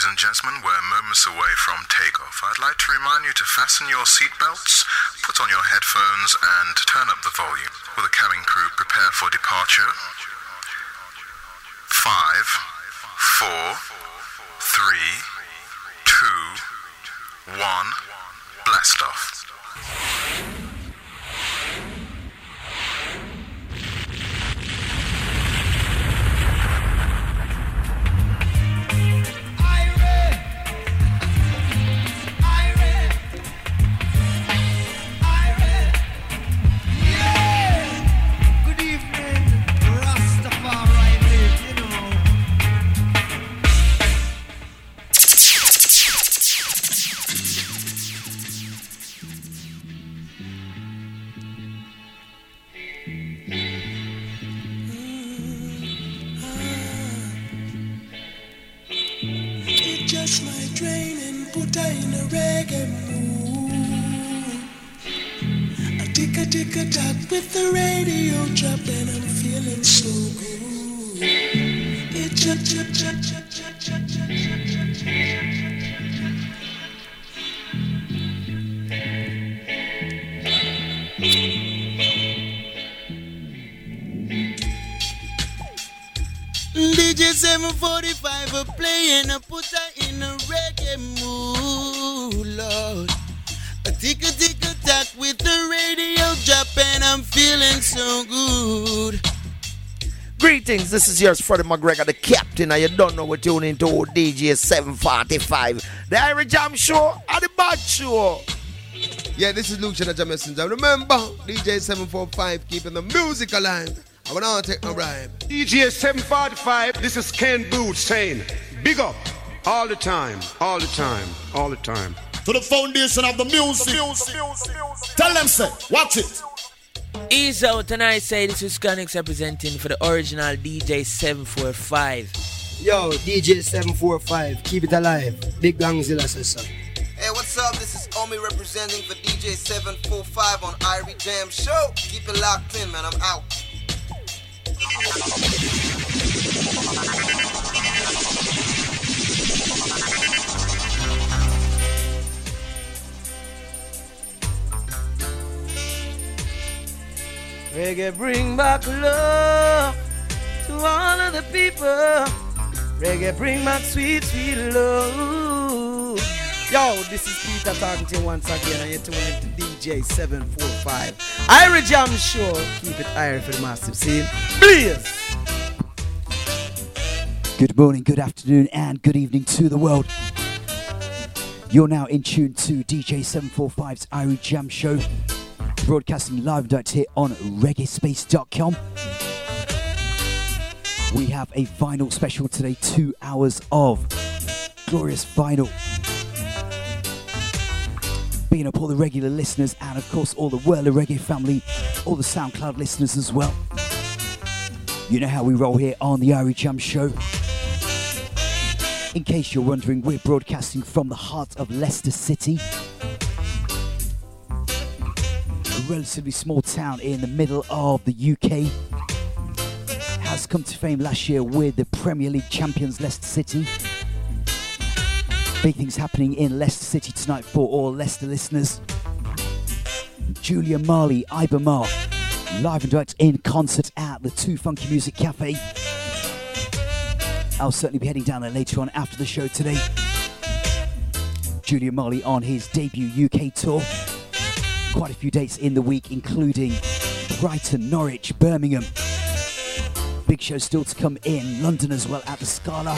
Ladies and gentlemen, we're moments away from takeoff. I'd like to remind you to fasten your seatbelts, put on your headphones, and turn up the volume. Will the cabin crew prepare for departure? Five, four, three, two, one, blast off. Greetings, this is yours, Freddie McGregor, the captain, and you don't know what you're tuning to DJ 745. The Irie Jam Show and the Bad Show. Yeah, this is Luciano Messenger. Remember, DJ 745 keeping the music alive. I want to take my rhyme. DJ 745, this is Ken Boothe saying, big up all the time, all the time, all the time. to the foundation of the music. Tell them, say, watch it. Ease out and I say this is Connex representing for the original DJ 745. Yo, DJ 745, keep it alive. Big Gangzilla says so. Hey, what's up? This is Omi representing for DJ 745 on Irie Jam Show. Keep it locked in, man. I'm out. Reggae bring back love to all of the people. Reggae bring back sweet, sweet love. Yo, this is Peter talking to you once again, and you're tuning in to DJ 745. Irie Jam Show. Keep it iron for the massive scene. Please. Good morning, good afternoon, and good evening to the world. You're now in tune to DJ 745's Irie Jam Show, broadcasting live direct here on reggaespace.com. We have a vinyl special today, two hours of glorious vinyl. Being up all the regular listeners and, of course, all the World of Reggae family, all the SoundCloud listeners as well. You know how we roll here on the Irie Jam Show. In case you're wondering, we're broadcasting from the heart of Leicester City, relatively small town in the middle of the UK. Has come to fame last year with the Premier League champions Leicester City. Big things happening in Leicester City tonight for all Leicester listeners. Julia Marley, Ibermar, live and direct in concert at the Two Funky Music Cafe. I'll certainly be heading down there later on after the show today. Julia Marley on his debut UK tour. Quite a few dates in the week, including Brighton, Norwich, Birmingham. Big shows still to come in London as well at the Scala.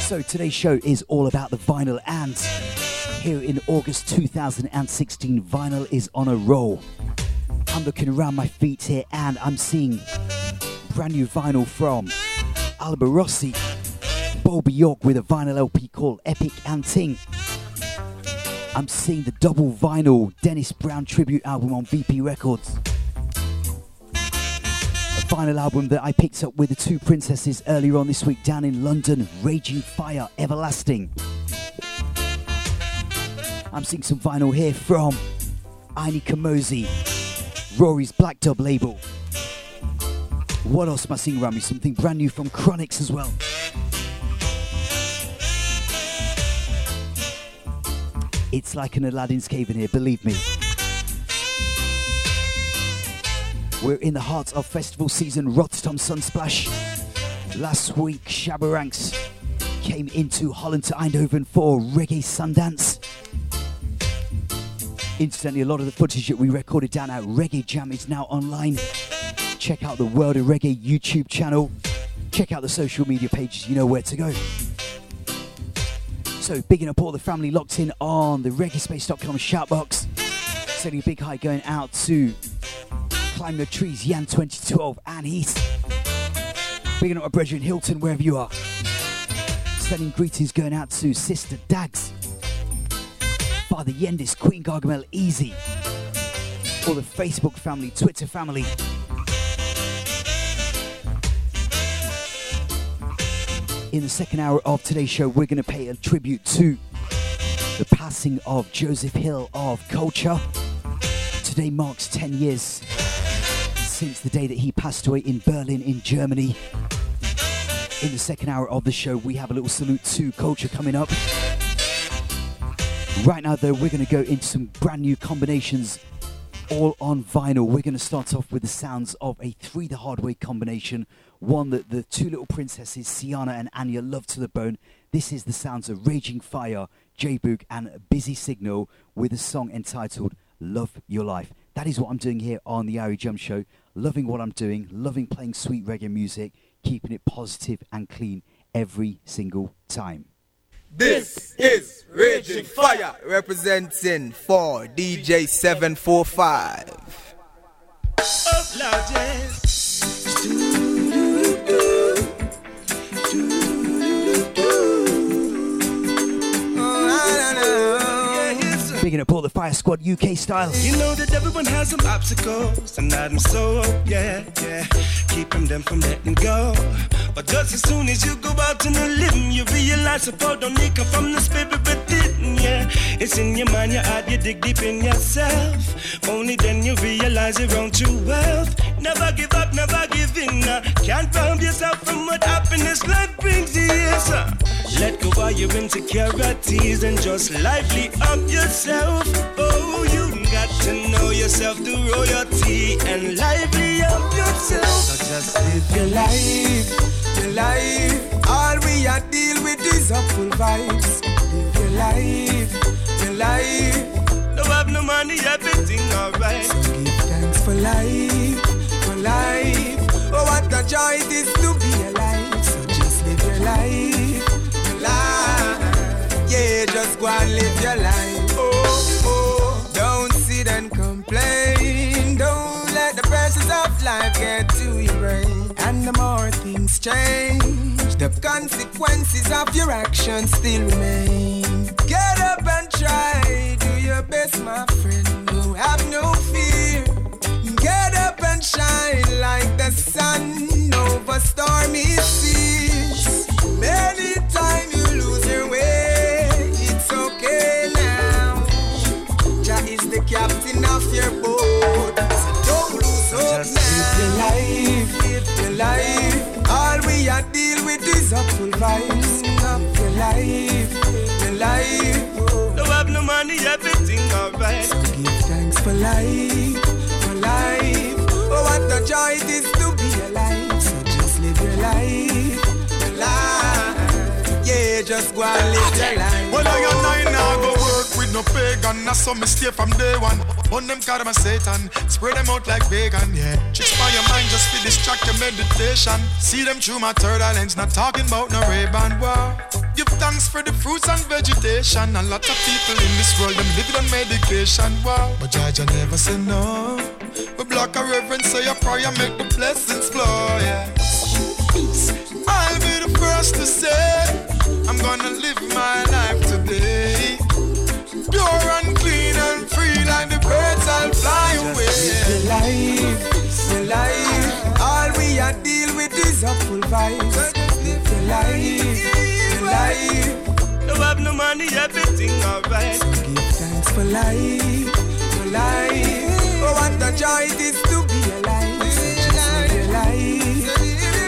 So today's show is all about the vinyl, and here in August 2016, vinyl is on a roll. I'm looking around my feet here and I'm seeing brand new vinyl from Alba Rossi, Bulby York with a vinyl LP called Epic and Ting. I'm seeing the double vinyl Dennis Brown tribute album on VP Records. A vinyl album that I picked up with the two princesses earlier on this week down in London, Raging Fyah Everlasting. I'm seeing some vinyl here from Ini Kamoze, Rory's Black Dub label. What else am I seeing around me? Something brand new from Chronixx as well. It's like an Aladdin's cave in here, believe me. We're in the heart of festival season, Rotterdam Sunsplash. Last week, Shabba Ranks came into Holland to Eindhoven for Reggae Sundance. Incidentally, a lot of the footage that we recorded down at Reggae Jam is now online. Check out the World of Reggae YouTube channel. Check out the social media pages, you know where to go. So, bigging up all the family locked in on the reggaespace.com shoutbox. Sending a big hi going out to Climb the Trees, Yan 2012, and Heath. Bigging up my brethren Hilton, wherever you are. Sending greetings going out to Sister Dags, Father Yendis, Queen Gargamel, Easy. All the Facebook family, Twitter family. In the second hour of today's show, we're going to pay a tribute to the passing of Joseph Hill of Culture. Today marks 10 years since the day that he passed away in Berlin, in Germany. In the second hour of the show, we have a little salute to Culture coming up. Right now, though, we're going to go into some brand new combinations all on vinyl. We're going to start off with the sounds of a three the hard way combination, one that the two little princesses, Siana and Anya, love to the bone. This is the sounds of Raging Fyah, J Boog, and Busy Signal with a song entitled Love Your Life. That is what I'm doing here on the Irie Jam Show. Loving what I'm doing, loving playing sweet reggae music, keeping it positive and clean every single time. This is Raging Fyah representing for DJ 745. Up loud, yes. Picking up all the Fire Squad UK style. You know that everyone has some obstacles, and I'm so, yeah, yeah. Keeping them from letting go. But just as soon as you go out in the living, you realize support don't need come from the spirit within, It's in your mind, your heart, you dig deep in yourself. Only then you realize your own true wealth. Never give up, never give in. Uh. Can't rob yourself from what happiness life brings you, yes, sir. Let go of your insecurities and just lively up yourself. Oh, you got to know yourself through royalty and lively up yourself. So just live your life, your life. All we are deal with is awful vibes. Life, your life. No have no money, everything alright. So give thanks for life, for life. Oh, what a joy it is to be alive. So just live your life, your life. Yeah, just go and live your life. Oh, oh, don't sit and complain. Don't let the pressures of life get to your brain. And the more things change, the consequences of your actions still remain. Get up and try, do your best, my friend. Don't have no fear. Get up and shine like the sun over stormy seas. Anytime you lose your way, it's okay now. Jah is the captain of your boat. So don't lose hope now. Life, your life. All we are deal with is upful vibes. Live your life, your life. No have no money, everything alright. So give thanks for life, for life. Oh, what a joy it is to be alive. So just live your life, your life. Yeah, just go and live your life. Well, I and I now go no pagan. I saw me stay from day one. On them call them a Satan. Spread them out like bacon, yeah. Chicks by your mind just to distract your meditation. See them through my third eye lens, not talking about no Ray-Ban war. Give thanks for the fruits and vegetation. A lot of people in this world, them living on medication, wow. But I never say no. We block a reverence, say a prayer, make the blessings flow, yeah. I'll be the first to say I'm gonna live my life today. Pure and clean and free, like the birds I'll fly away. Just live the life, the life. All we are deal with is awful vibes. So just live the life, the life. No have no money, everything alright. So give thanks for life, for life. Oh, what a joy it is to be alive. So just live your life,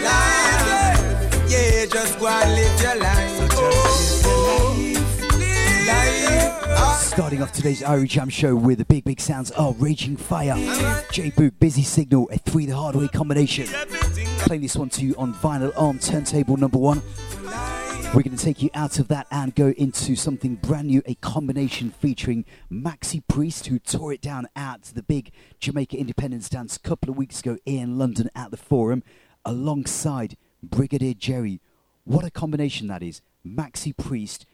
life. Yeah, just go and live Starting off today's Irie Jam show with the big, big sounds of Raging Fyah, J Boog, Busy Signal, a three the hard way combination. Playing this one to you on vinyl on turntable number one. We're going to take you out of that and go into something brand new, a combination featuring Maxi Priest, who tore it down at the big Jamaica Independence Dance a couple of weeks ago in London at the Forum, alongside Brigadier Jerry. What a combination that is. Maxi Priest,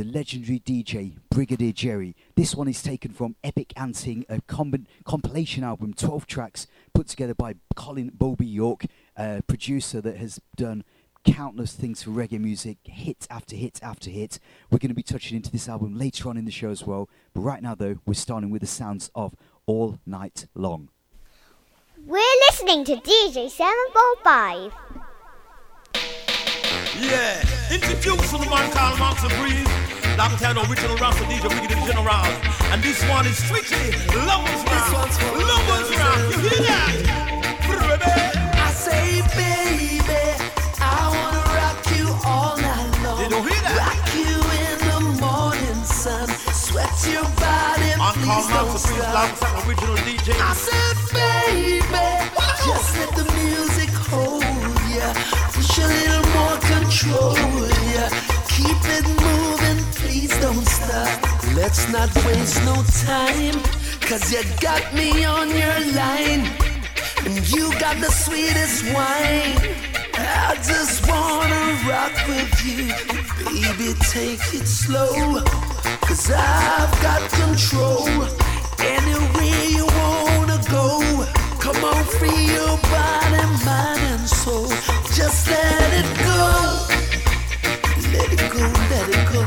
the legendary DJ Brigadier Jerry. This one is taken from Epic and Ting, a comb- compilation album, 12 tracks put together by Colin Bulby York, a producer that has done countless things for reggae music, hit after hit after hit. We're going to be touching into this album later on in the show as well. But right now, though, we're starting with the sounds of All Night Long. We're listening to DJ 745. Yeah, introducing the man called Max Breeze. Like I tell the original rapper DJ Wicked the General. And this one is strictly Lovers Rock. Lovers Rock. You hear that? I say, baby, I wanna rock you all night long. You don't hear that? Rock you in the morning sun. Sweat your body, I'm please don't Breeze, stop. alongside original DJ. I said, baby, just let the music hold ya. Push a little more control, ya. Keep it moving, please don't stop. Let's not waste no time, cause you got me on your line. And you got the sweetest wine. I just wanna rock with you. Baby, take it slow. Cause I've got control. Anywhere you wanna go. Come on, free your body, mind, and soul. Just let it go. Let it go, let it go.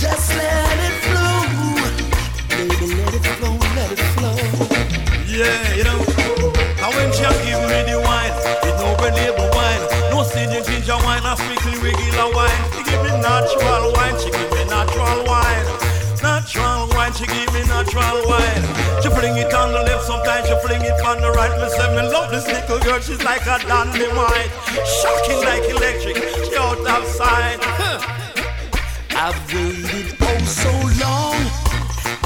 Just let it flow. Baby, let it flow, let it flow. Yeah, you know. Now when she give me the wine, it's no label wine. No stinging ginger wine, I strictly regular wine. She give me natural wine, she give me natural wine. Natural wine, she give me natural wine. She fling it on the on the right. Me say me love this little girl, she's like a dynamite. Shocking like electric, she out of sight. I've waited oh so long,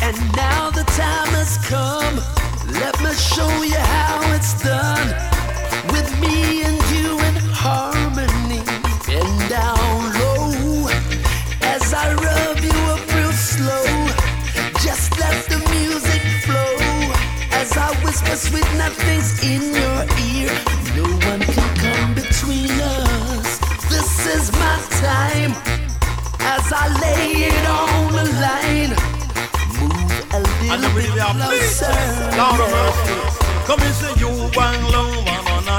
and now the time has come. Let me show you how it's done. With me and Whisper sweet nothings in your ear. No one can come between us. This is my time as I lay it on the line. Move a little bit really are please. closer. Lord of mercy. Come and say you want love,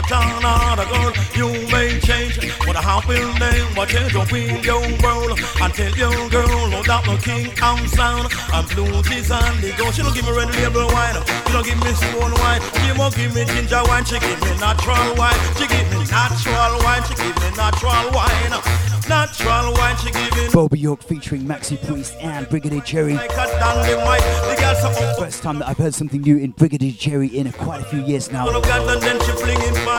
I'm not another girl. You may change, but how will they? What change will be your world? I tell you, girl, no doubt no king I'm sound. I'm blue cheese and the go. She don't give me red label wine. She don't give me spoon wine. She won't give me ginger wine. She give me natural wine. She give me natural wine. She give me natural wine. Natural wine. She give me Bulby York featuring Maxi Priest and Brigadier Jerry. like a dynamite. The girl so up. First time that I've heard something new in Brigadier Jerry in a, quite a few years now.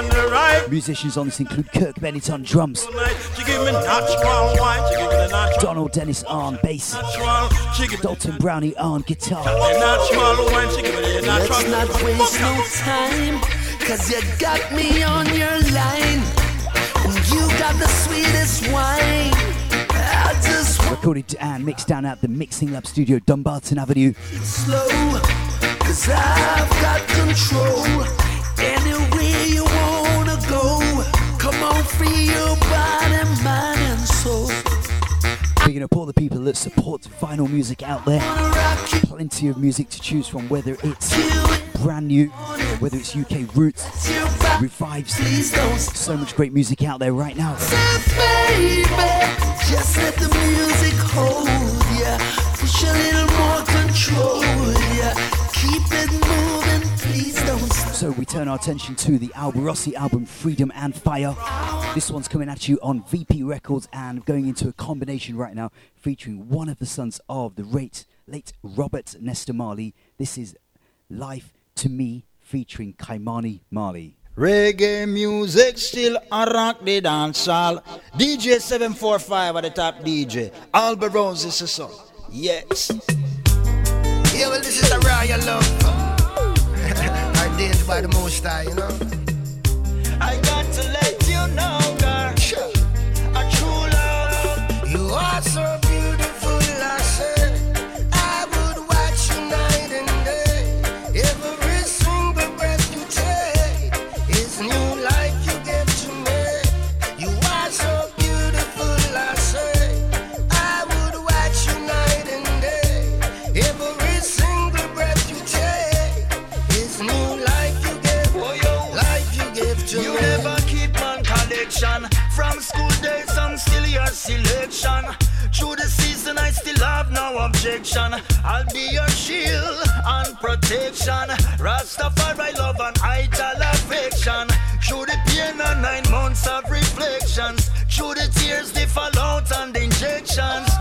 Look at and then she fling it on the right. Musicians on this include Kirk Bennett on drums, She give me natural wine. She give me the natural. Donald Dennis on bass, Natural, she give me Dalton Brownie on guitar. natural wine, she give me the natural. Let's not waste no time, cause you got me on your line. And you got the sweetest wine. I just Recorded and mixed down at the Mixing Lab Studio, Dumbarton Avenue. it slow, cause I've got control. Picking up all the people that support vinyl music out there. Plenty of music to choose from, whether it's brand new, whether it's UK roots, revives. So much great music out there right now. Baby, So we turn our attention to the Alborosie album Freedom and Fyah. This one's coming at you on VP Records and going into a combination right now featuring one of the sons of the late, late Robert Nesta Marley. This is Life to Me featuring Ky-Mani Marley. Reggae music still a rock the dancehall. DJ 745 at the top DJ. Alborosie is the son. Yes. Yeah, well, this is a royal love. Ordained by the Most High, you know. I'll be your shield and protection. Rastafari love and idol affection. Through the pain and nine months of reflections. Through the tears, the fallout and the injections.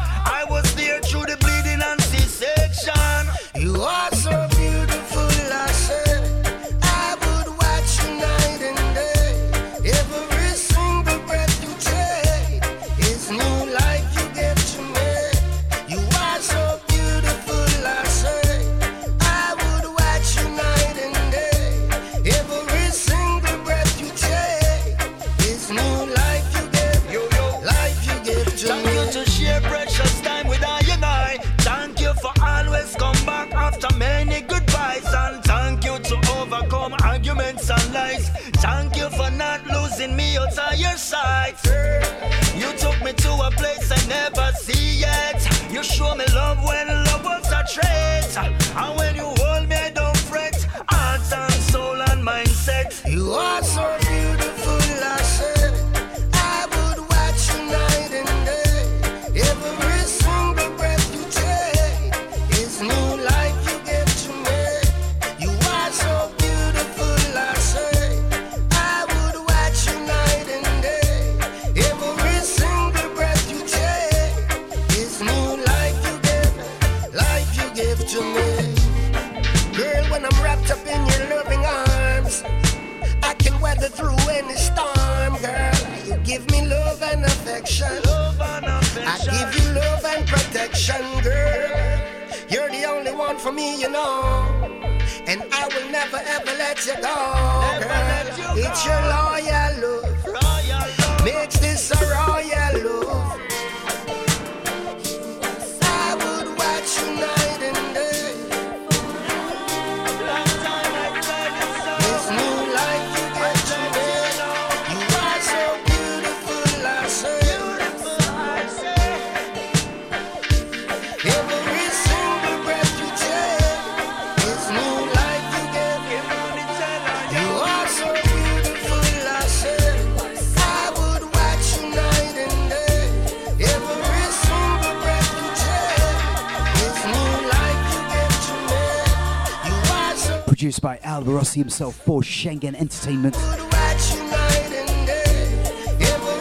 Rossi himself for Shengen Entertainment.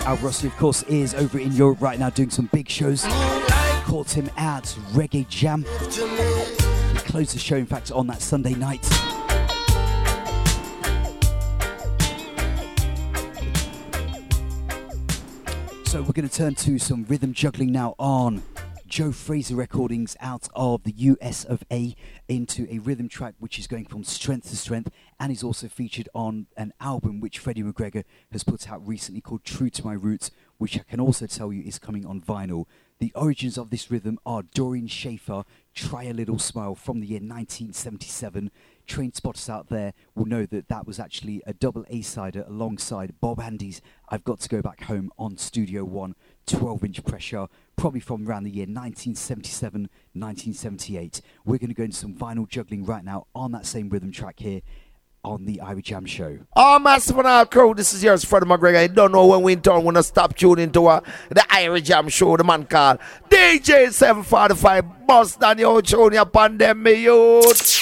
Alborosie, of course, is over in Europe right now doing some big shows. Caught him at Reggae Jam. We closed the show, in fact, on that Sunday night. So we're going to turn to some rhythm juggling now on Joe Fraser recordings out of the US of A into a rhythm track which is going from strength to strength and is also featured on an album which Freddie McGregor has put out recently called True to My Roots, which I can also tell you is coming on vinyl. The origins of this rhythm are Doreen Shaffer, Try a Little Smile from the year 1977. Train spotters out there will know that that was actually a double A-sider alongside Bob Andy's I've Got to Go Back Home on Studio One, 12 inch pressure, probably from around the year 1977, 1978. We're going to go into some vinyl juggling right now on that same rhythm track here on the Irie Jam Show. Oh, massive and all crew, this is yours, Fred McGregor. You don't know when we in town, when I stop tuning to uh, the Irie Jam Show, the man called DJ 745 Bust down your tune upon them, youth.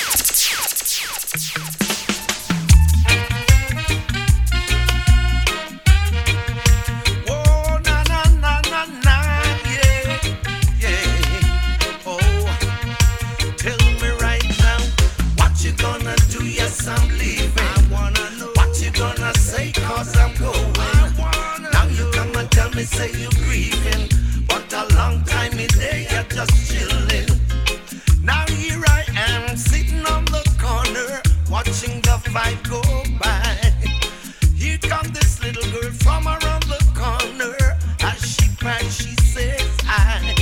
say you grieving, but a long time in there you're just chilling. Now here I am sitting on the corner watching the fight go by. Here comes this little girl from around the corner. As she cries, she says, I,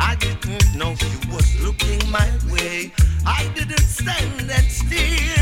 I didn't know you was looking my way. I didn't stand and stare.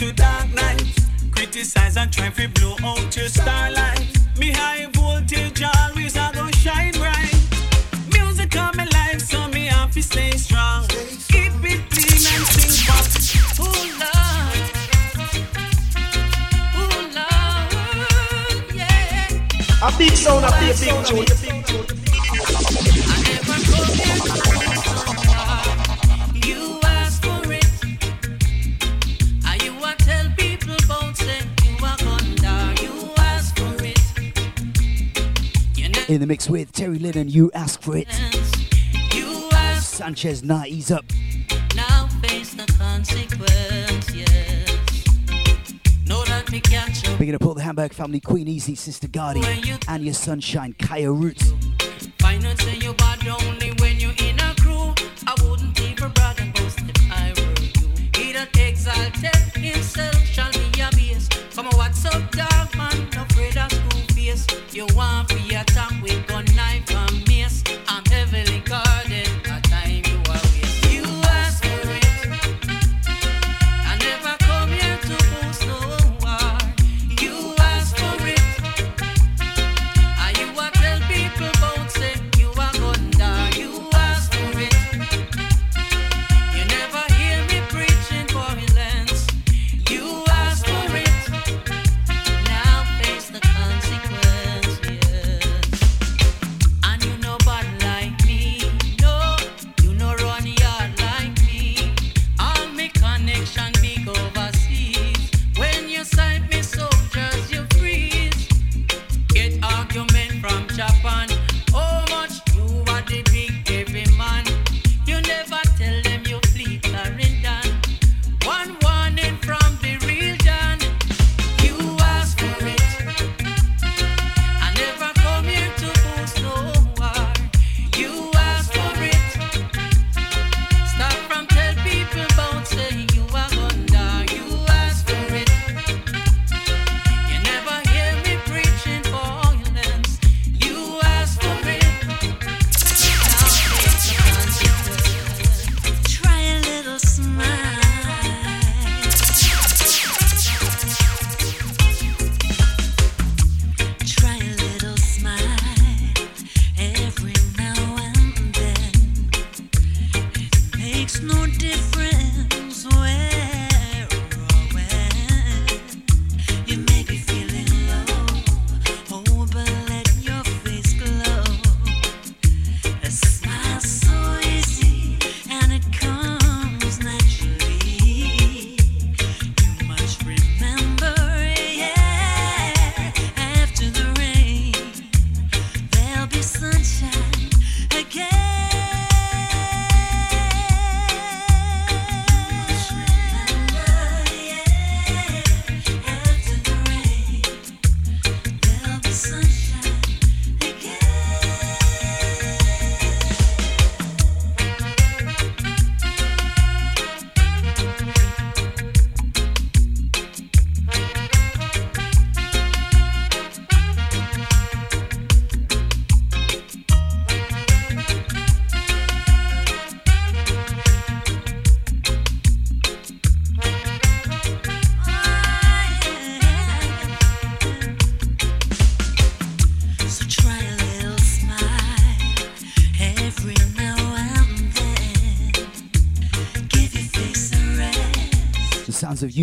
To dark nights, Criticize and try to blow out your starlight. Me high voltage always I go shine bright. Music on my life, so me have to stay strong. Keep it clean and sing back. Oh Lord. Oh, a big sound, a big, big tune. In the mix with Terry Lennon, you ask for it. Ask Sanchez, nah, he's up. Now face the consequence, yes. No, We're gonna pull the Hamburg family, Queen Easy, Sister Guardian, you and your sunshine, Kaya Roots. Find out only when you're in a your tongue gonna.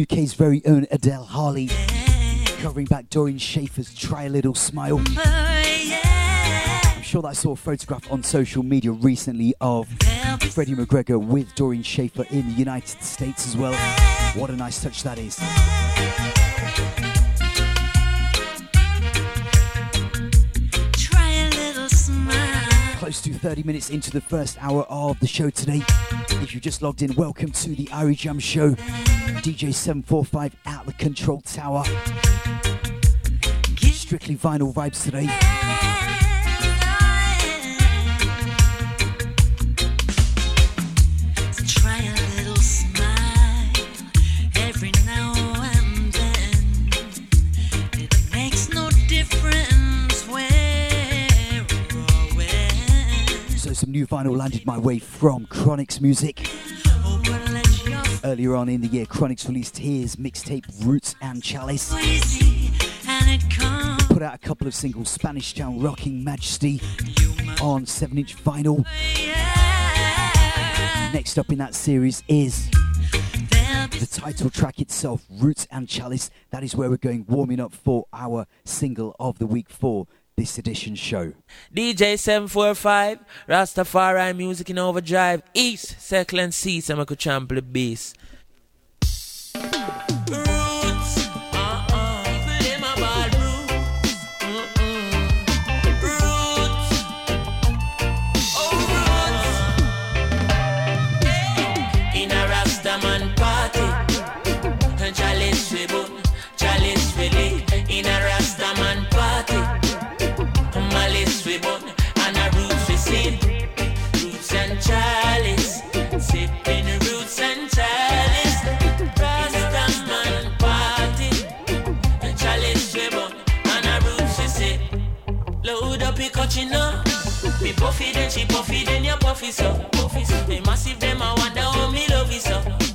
UK's very own Adele Harley, covering back Doreen Shaffer's Try a Little Smile. I'm sure that I saw a photograph on social media recently of Freddie McGregor with Doreen Shaffer in the United States as well. What a nice touch that is. Close to 30 minutes into the first hour of the show today. If you just logged in, welcome to the Irie Jam Show. DJ 745 at the control tower. Strictly vinyl vibes today. Some new vinyl landed my way from Chronixx Music. Earlier on in the year, Chronixx released his mixtape Roots and Chalice. Put out a couple of singles, Spanish Town Rocking Majesty on 7 inch vinyl. Next up in that series is the title track itself, Roots and Chalice. That is where we're going warming up for our single of the week for this edition show. DJ 745, Rastafari Music in Overdrive, East, and C, so I could trample the. Me puffy then she puffy then you puffy so puffy so. Me massive them I wonder how me love you so.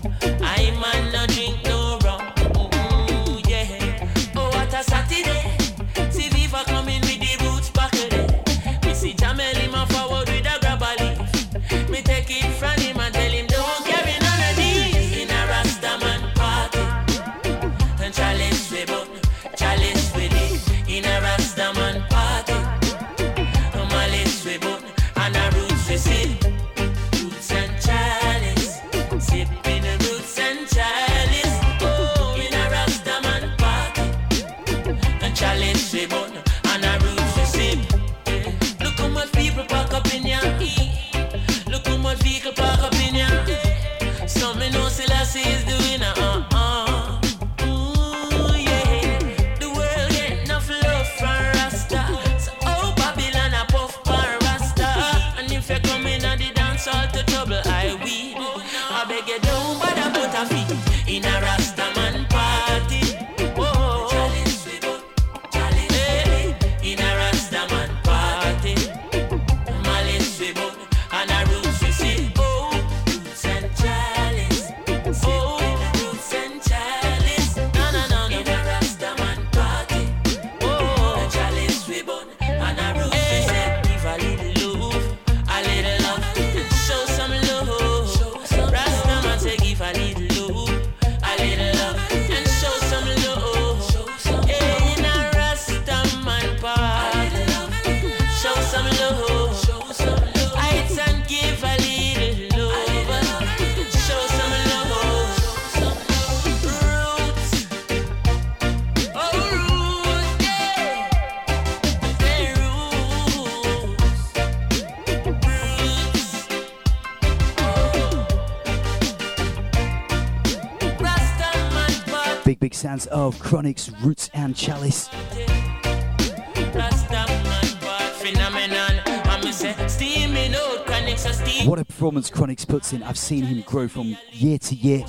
Say, steaming out, connects a steam. What a performance Chronixx puts in. I've seen him grow from year to year.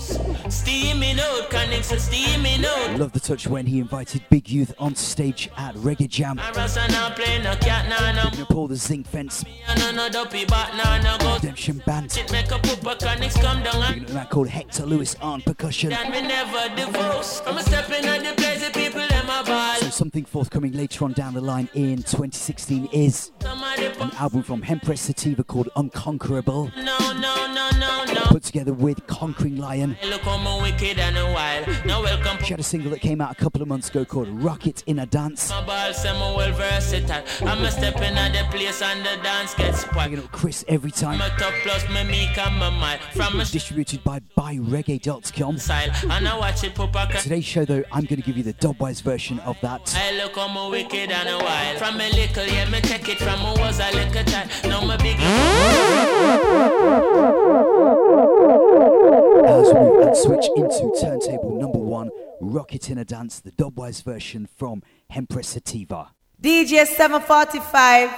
Steaming out, connects steaming out. Love the touch when he invited Big Youth onto stage at Reggae Jam. I Rasta now play no cat, nah, no. Picking up all the zinc fence I no no dopey, but nah, no go. redemption band. Shit make a pooper connects come down and Picking up that called Hector Lewis on percussion. Then we never divorce. I'm a the place, the people them a ball. So something forthcoming later on down the line in 2016 is an album from Hempress Sativa called Unconquerable. No, no, no. Put together with Conquering Lion. Look how my wicked and a wild. Now welcome She had a single that came out a couple of months ago called Rocket in a Dance. my ball, say my well versatile. I'm a stepping at the place and the dance gets spoiled. Chris every time. I'm a top plus me meek and my mind. From a Distributed by BuyReggae.com. style. And I watch it pop a crack. Today's show, though, I'm going to give you the dubwise version of that. I look how my wicked and a wild. From a little, yeah, me take it from I was a little child. Now my big. As we and switch into turntable number one, Rocket in a Dance, the dubwise version from Hempress Sativa. DJ 745.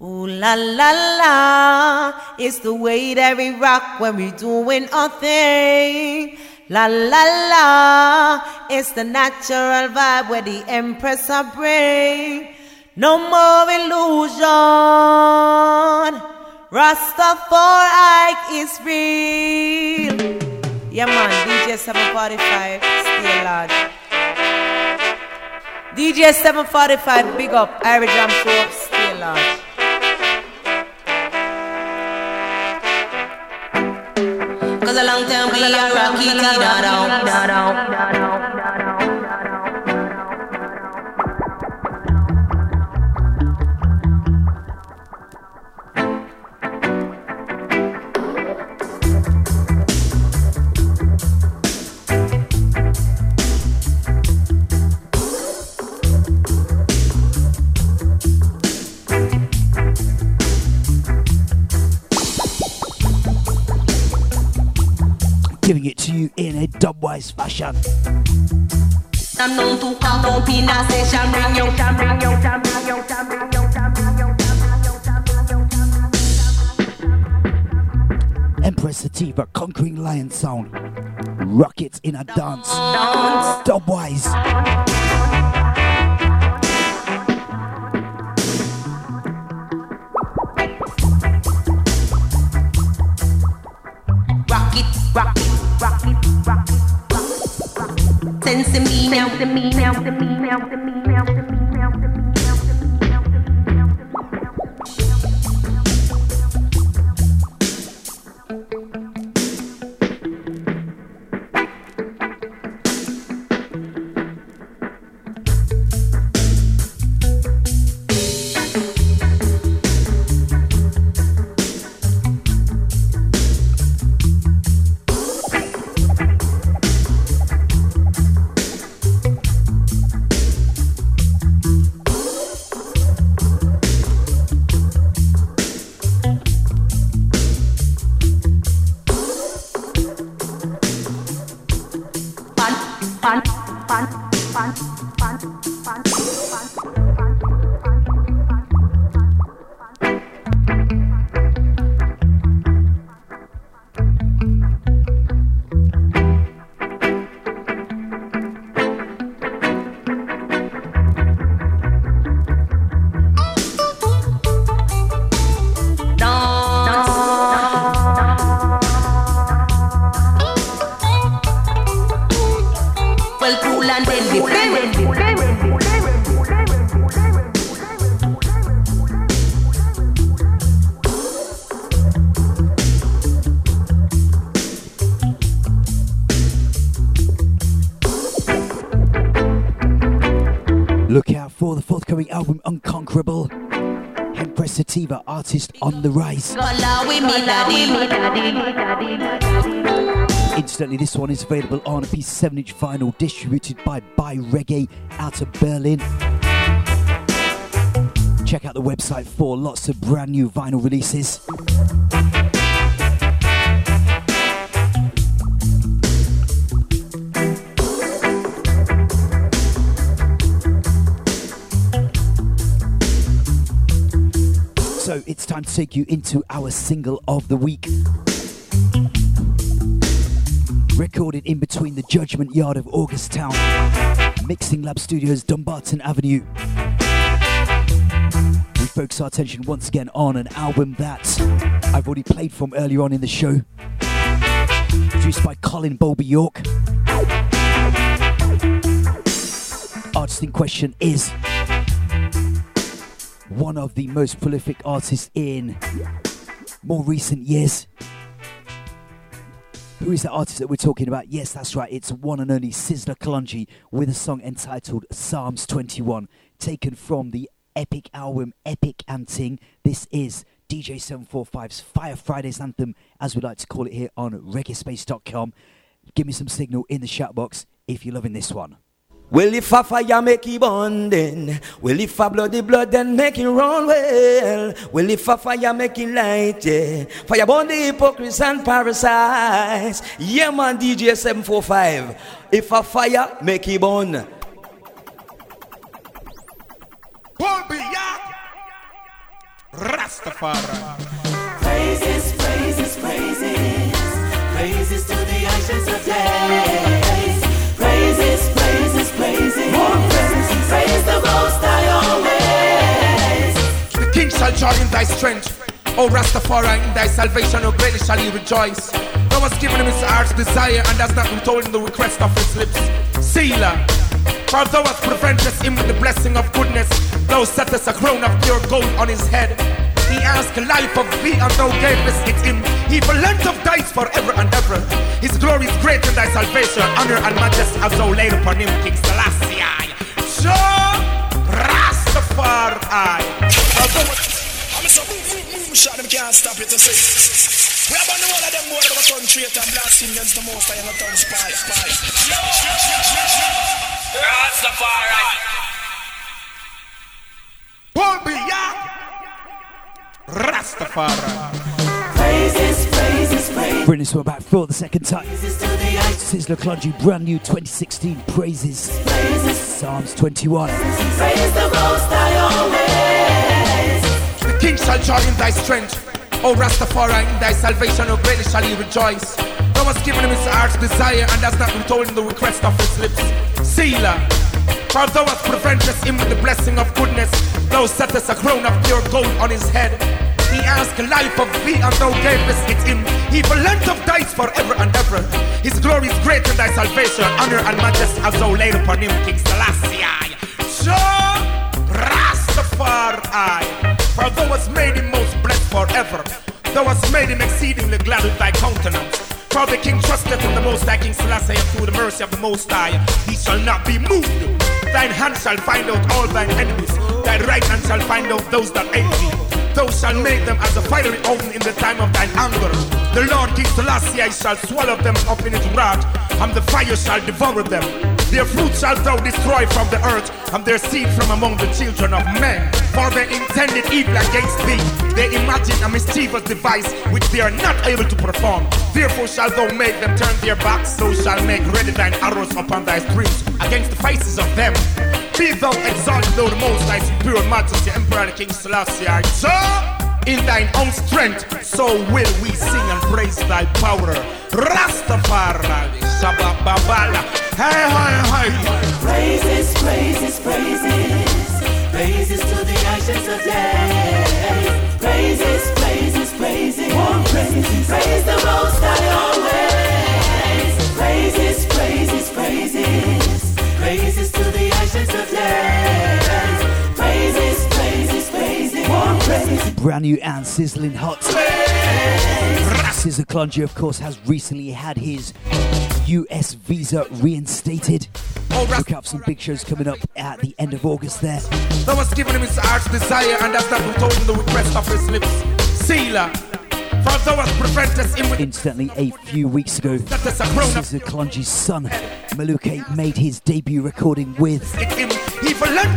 Ooh la la la, it's the way that we rock when we doing our thing. La la la, it's the natural vibe where the Empress I bring. No more illusion. Rastafari is real. Yeah man, DJ 745, stay large. DJ 745, big up, Irie Jam Show, stay large. Cause a long time we are rocky down, down. Giving it to you in a dubwise fashion. I'm known to come up in a session, bring you, bring you, bring you, bring you. Hempress Sativa, Conquering Lion Sound. Rocket in a Dance. Dubwise. Rock it, Sense me now, sense me now, sense me now, sense me now, sense me artist on the rise. Incidentally, this one is available on a piece 7 inch vinyl distributed by Buy Reggae out of Berlin. Check out the website for lots of brand new vinyl releases. Take you into our single of the week. Recorded in between the Judgment Yard of August Town, Mixing Lab Studios, Dumbarton Avenue. We focus our attention once again on an album that I've already played from earlier on in the show. Produced by Colin Bulby York. Artist in question is one of the most prolific artists in more recent years. Who is the artist that we're talking about? Yes, that's right. It's one and only Sizzla Kalonji with a song entitled Psalms 21, taken from the epic album Epic and Ting. This is DJ 745's Fire Fridays anthem, as we like to call it here on reggaespace.com. Give me some signal in the chat box if you're loving this one. Well, if a fire make it burn, then well, if a bloody blood, then make it run well. Well, if a fire make it light, yeah. Fire burn the hypocrites and parasites. Yeah, man, DJ 745. If a fire make it burn. Rastafari. Praises, praises, praises. Praises Joy in thy strength. O Rastafari, in thy salvation, O greatly shall he rejoice. Thou hast given him his heart's desire, and hast not withholden the request of his lips. Selah. For thou hast prevented him with the blessing of goodness. Thou settest a crown of pure gold on his head. He asked life of thee, and thou gavest it him. He for length of days forever and ever. His glory is great in thy salvation, honor and majesty as thou laid upon him, King Selassie. So, Rastafari. I'm so boom, boom, boom, shot them can't stop it to see. We have on the wall of them boy that was turn traitor and blaspheme against the most high and the town spy, spy. Rastafari. Pull me up. Rastafari. Praises, praises, praises. Bring this one back for the second time. Sizzla Kalonji, brand new 2016 Praises. Psalms 21. Praise the most high always. King shall joy in thy strength. O Rastafari, in thy salvation, O greatly shall he rejoice. Thou hast given him his heart's desire, and hast not withholden the request of his lips. Selah. For thou hast prevented him with the blessing of goodness. Thou settest a crown of pure gold on his head. He asked life of thee, and thou gavest it him. He for length of days forever and ever. His glory is great in thy salvation, honor and majesty as thou laid upon him, King Selassie. So, Rastafari. For thou hast made him most blessed forever. Thou hast made him exceedingly glad with thy countenance. For the king trusteth in the most high King Selassie, and through the mercy of the most high, he shall not be moved. Thine hand shall find out all thine enemies. Thy right hand shall find out those that hate thee. Thou shalt make them as a fiery oven in the time of thine anger. The Lord King Selassie shall swallow them up in his wrath, and the fire shall devour them. Their fruit shalt thou destroy from the earth, and their seed from among the children of men. For they intended evil against thee. They imagine a mischievous device which they are not able to perform. Therefore shalt thou make them turn their backs, so shall make ready thine arrows upon thy strings against the faces of them. Be thou exalted, thou the most high, superior majesty, Emperor King Selassie. So, in thine own strength, so will we sing and praise thy power. Rastafari, Shabababala, hey, hey, hey. Praises, praises, praises. Praises to the ancients of days. Praises, praises, praises. Praise the most high Brand new and sizzling hot. Sizzla Kalonji, of course, has recently had his US visa reinstated. Look out for some big shows coming up at the end of August there. Thou hast given him his heart's desire, and hast not withholden the request of his lips. Selah. For thou hast prevented him with Instantly, a few weeks ago, Sizzla Kalonji's son, Maluke, made his debut recording with him. He for length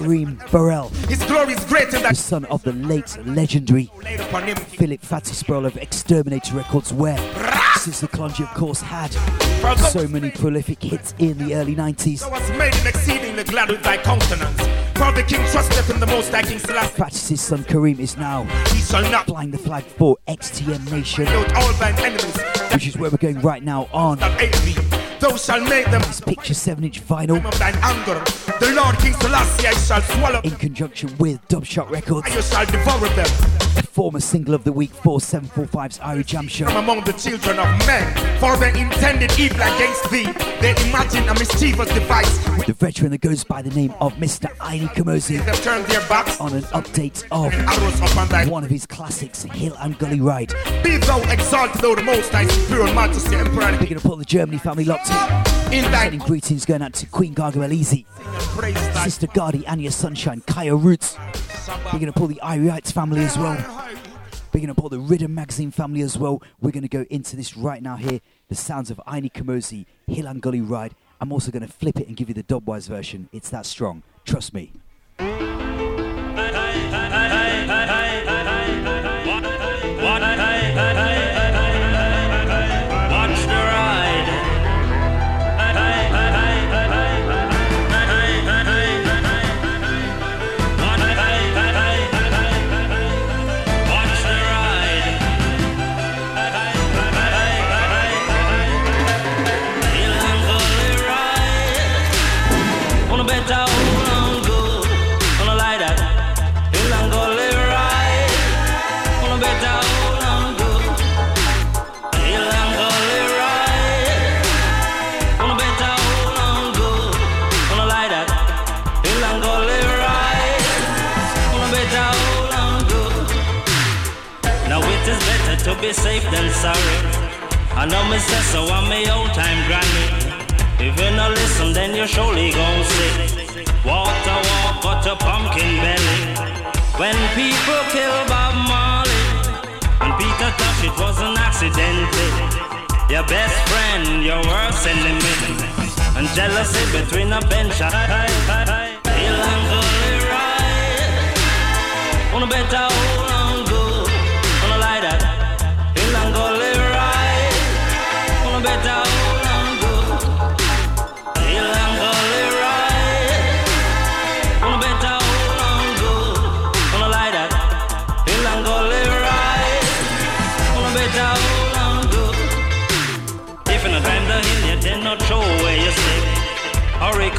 Kareem Burrell, His glory is great in the that son of the late legendary laid upon him. Philip Fatty Sproul of Exterminator Records, where Sizzla Kalonji, of course, had so many prolific hits in the early 90s. Thou hast made exceedingly glad with thy countenance. For the king trusteth in the most high King Selassie. Fatty's son Kareem is now He shall not flying the flag for XTM Nation, all thine enemies which is where we're going right now on that hate thee. Thou shalt make them this picture 7 inch vinyl of thine anger. The Lord King Selassie shall swallow in conjunction with Dubshot Records. and you shall devour them. Former single of the week for 745's Irie Jam Show. From among the children of men, for they intended evil against thee. They imagined a mischievous device. The veteran that goes by the name of Mr. Ini Kamoze They've turned their backs. on an update of Arrows upon thy one of his classics, Hill and Gully Ride. Be thou exalted, though the most high pure majesty emperor. Picking up all the Germany family locked in. In thy Sending greetings going out to Queen Elise, Sister Gardy, Anya Sunshine, Kaya Roots. We're going to pull the Iriites family as well. Picking up all the Riddim Magazine family as well. We're going to go into this right now here. The sounds of Ini Kamoze, Hill and Gully Ride. I'm also going to flip it and give you the dubwise version. It's that strong. Trust me. Be safe than sorry. I know me say so I'm me old time granny. If you no listen, then you surely gon' sick. Walk the walk, got a pumpkin belly. When people kill Bob Marley, and Peter Tosh, it was an accident. Your best friend, your worst enemy, and jealousy between a bench. And Gully ride. Wanna bet I hold on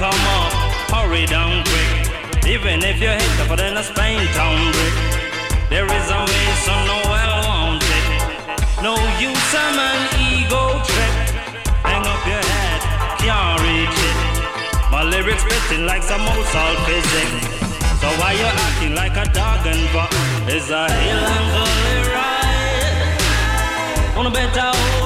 come up, hurry down quick. Even if you hit tougher than a Spain town brick, there is a way so no well won't it. No use a man ego trip. Hang up your head, can't reach it. My lyrics spitting like some old salt physics. So why you acting like a dog and buck? It's a hill and gully ride. Wanna bet I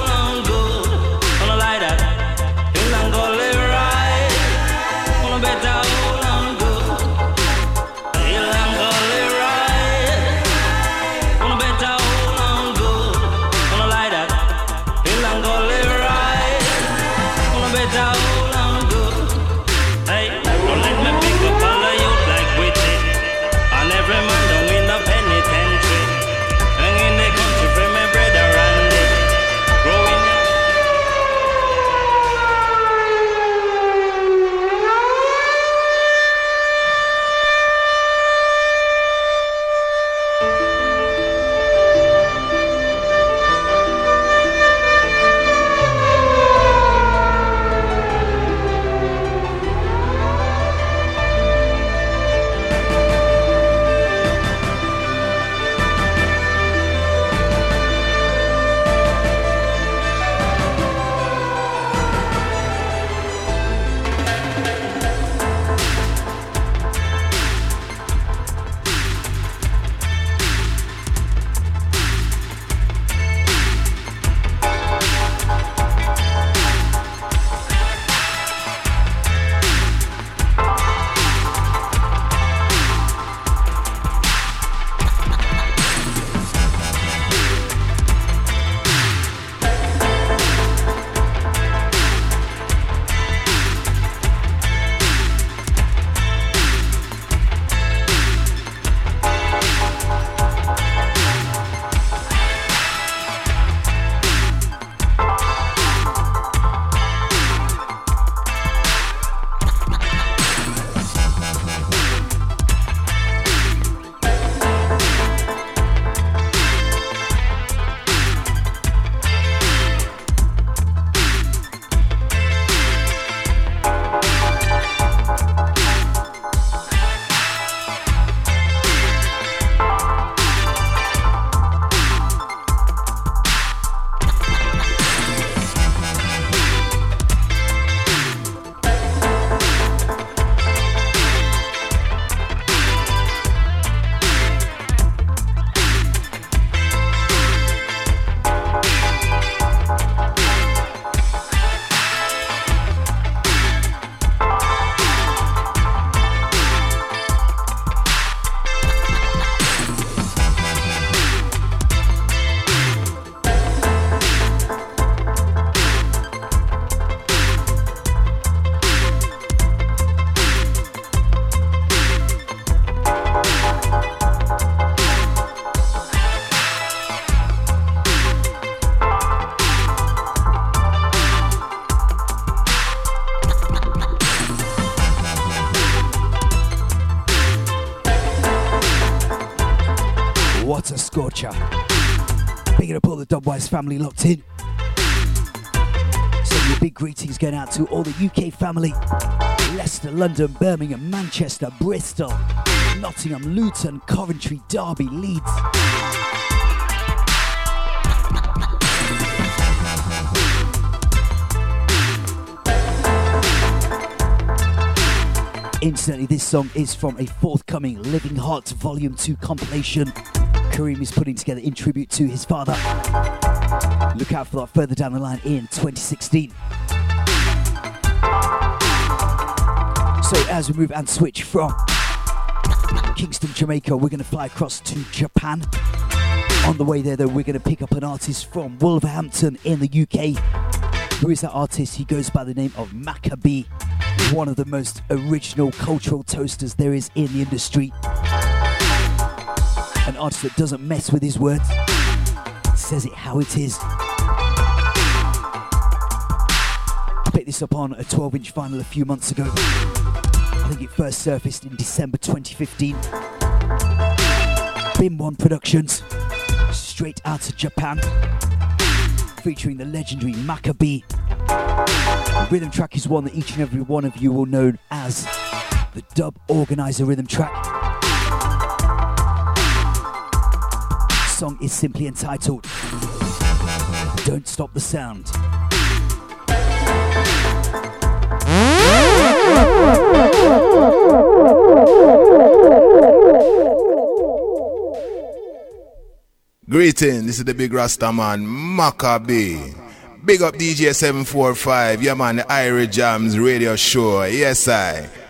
the family locked in. Sending a big greetings going out to all the UK family. Leicester, London, Birmingham, Manchester, Bristol, Nottingham, Luton, Coventry, Derby, Leeds. Incidentally, this song is from a forthcoming Living Heart Volume 2 compilation Kareem is putting together in tribute to his father. Look out for that further down the line in 2016. So, as we move and switch from Kingston, Jamaica, we're going to fly across to Japan. On the way there, though, we're going to pick up an artist from Wolverhampton in the UK. Who is that artist? He goes by the name of Macka B, one of the most original cultural toasters there is in the industry. An artist that doesn't mess with his words, says it how it is. I picked this up on a 12 inch vinyl a few months ago. I think it first surfaced in December 2015. Bin One Productions, straight out of Japan, featuring the legendary Macka B. Rhythm track is one that each and every one of you will know as the Dub Organizer rhythm track. Song is simply entitled Don't Stop the Sound. Greeting, this is the big Rasta man, Macka B. Big up DJ 745, yeah man, the Irie Jams radio show, yes I.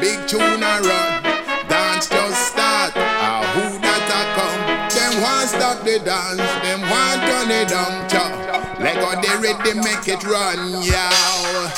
big run. Dance just start. Ah, who that a come? Them want stop the dance, them want turn it down. Chop. Like how they ready make it run, yow.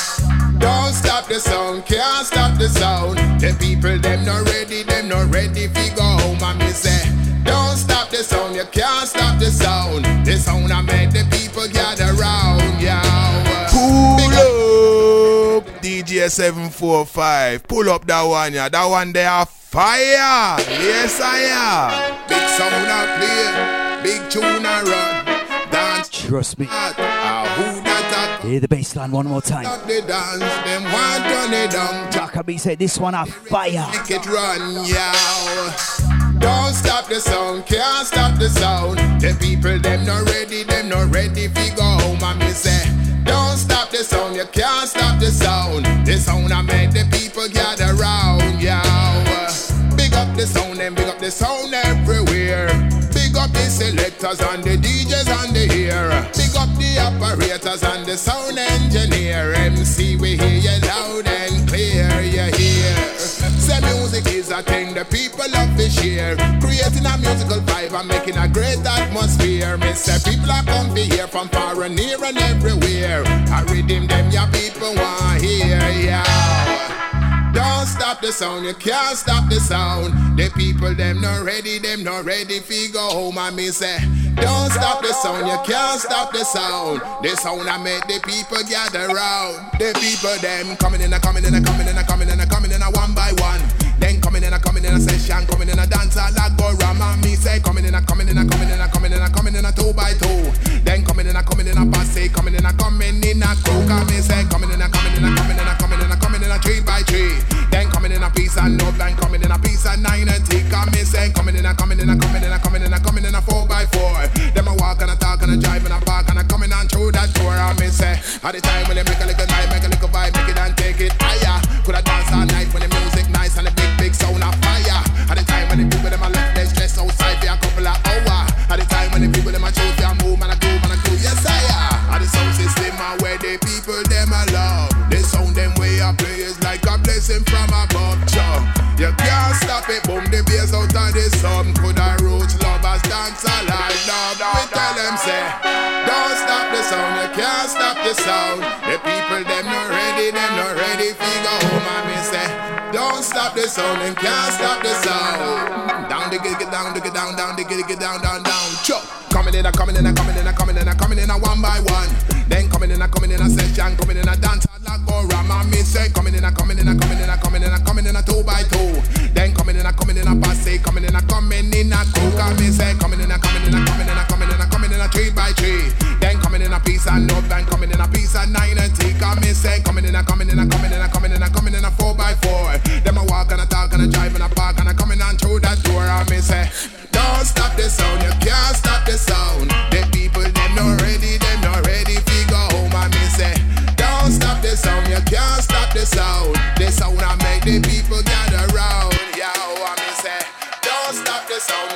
Don't stop the sound, can't stop the sound. The people them not ready, them not ready fi go home. And me say, don't stop the sound, you can't stop the sound. The sound I make the people gather round, yow. Pull up, DJ 745. Pull up that one, yeah. That one there, fire. Yes, I am. Big sound a play, big tune a run. Dance Trust me. Ah, Hear the bass line one more time. a the dance, them want turn it down. Macka B said this one a fire. Make it run, yow. Don't stop the sound, can't stop the sound. The people them not ready, them not ready fi go home. And me say, don't stop the sound, you can't stop the sound. The sound I make the people gather round, yow. Big up the sound and big up the sound everywhere. Big up the selectors and the DJs and the ear. Big up the operators and the sound engineer. MC, we hear you loud and clear. Say music is a thing the people love to share. Creating a musical vibe and making a great atmosphere. Say people are come to hear from far and near and everywhere. I redeem them, your people want hear, yeah. Don't stop the sound, you can't stop the sound. The people them not ready, them not ready fi go home. And me say, don't stop the sound, you can't stop the sound. The sound I make the people gather round. The people them coming in, a coming in, a coming in, a coming in, a coming in, a one by one. Then coming in, a coming in a session, coming in a dance, a like go ram. Me say, coming in, a coming in, a coming in, a coming in, a coming in, a two by two. Then coming in, a coming in, a passe, coming in, a coming in, a crew. Me say, coming in, a coming in, a coming in, a coming in, a coming in, a three by three. Then coming in a piece and love, then coming in a piece and nine and tick. And me say, coming in, a coming in, a coming in, a coming in, a coming in, a four by four. Them a walk and a talk and a drive and a park and a coming on through that door. And me say, at the time when they make a little night, make a little blessing from above. Chuck. You can't stop it, boom the bass out of the sun. Could I roots lovers dance alive? Love, we tell them say, don't stop the sound. You can't stop the sound. The people them not ready, them not ready. Figure home and me say, don't stop the sound and can't stop the sound. Down the get down, get down, down the get down, down, down. chop. Coming in, coming in a session, coming in a dance hard like Bora. Mommy say coming in a coming in a coming in a coming in a coming in a two by two. Then coming in a coming in a passe, coming in a coming in a two. Mommy say coming in a coming in a coming in a coming in a coming in a three by three. Then coming in a piece of love, then coming in a piece of nine and three. Mommy say coming in a coming in a coming in a coming in a coming in a four by four. Them I walk and I talk and I drive and I park and I coming on through that door. Mommy say don't stop this sound, you can't stop. sound. The sound I make the people gather round. Yo, I mean say, don't stop the sound.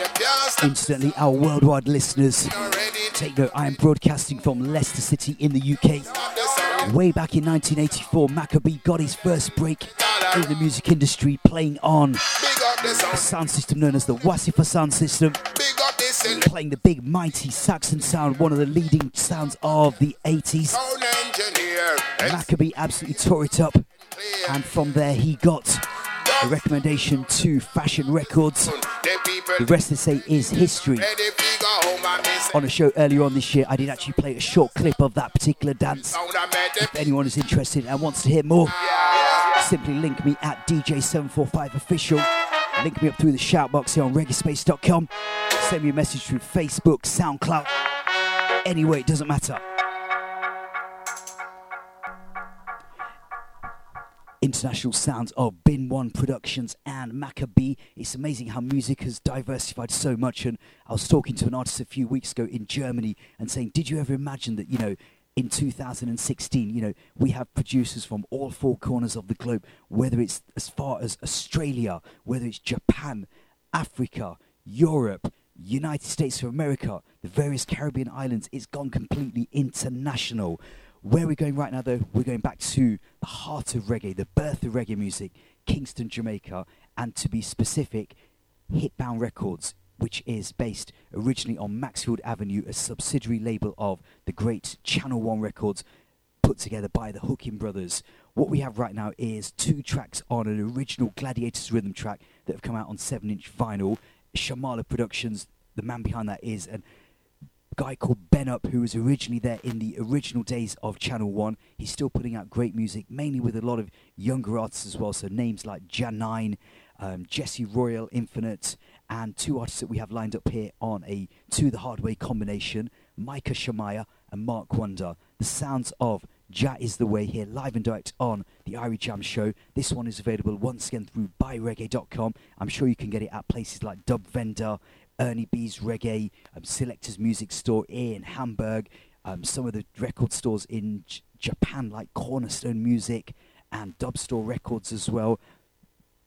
Instantly, our worldwide listeners. Take note, I am broadcasting from Leicester City in the UK. Way back in 1984, Macka B got his first break in the music industry playing on a sound system known as the Wassifa sound system playing the big mighty Saxon sound, one of the leading sounds of the 80s. Macka B absolutely tore it up and from there he got a recommendation to Fashion Records. The rest they say is history. On a show earlier on this year, I did actually play a short clip of that particular dance. If anyone is interested and wants to hear more, simply link me at DJ745 official. Link me up through the shout box here on reggaespace.com. Send me a message through Facebook, SoundCloud. Anyway, it doesn't matter. International sounds of Bin One Productions and Macka B. It's amazing how music has diversified so much. And I was talking to an artist a few weeks ago in Germany and saying, Did you ever imagine that, you know, in 2016, you know, we have producers from all four corners of the globe, whether it's as far as Australia, whether it's Japan, Africa, Europe, United States of America, the various Caribbean islands, it's gone completely international. Where we're going right now, though, we're going back to the heart of reggae, the birth of reggae music, Kingston, Jamaica, and to be specific, Hitbound Records, which is based originally on Maxfield Avenue, a subsidiary label of the great Channel One Records, put together by the Hoo Kim Brothers. What we have right now is two tracks on an original Gladiators rhythm track that have come out on 7 inch vinyl. Shamala Productions, the man behind that is an guy called Ben Up, who was originally there in the original days of Channel One. He's still putting out great music, mainly with a lot of younger artists as well. So names like Janine, um, Jesse Royal, Infinite, and two artists that we have lined up here on a To the Hard Way combination, Micah Shemaiah and Mark Wonder. The sounds of Jah is the way here, live and direct on the Irie Jam Show. This one is available once again through buyreggae.com. I'm sure you can get it at places like Dub Vendor, Ernie B's Reggae, um, Selector's Music Store in Hamburg, um, some of the record stores in J- Japan like Cornerstone Music and Dub Store Records as well.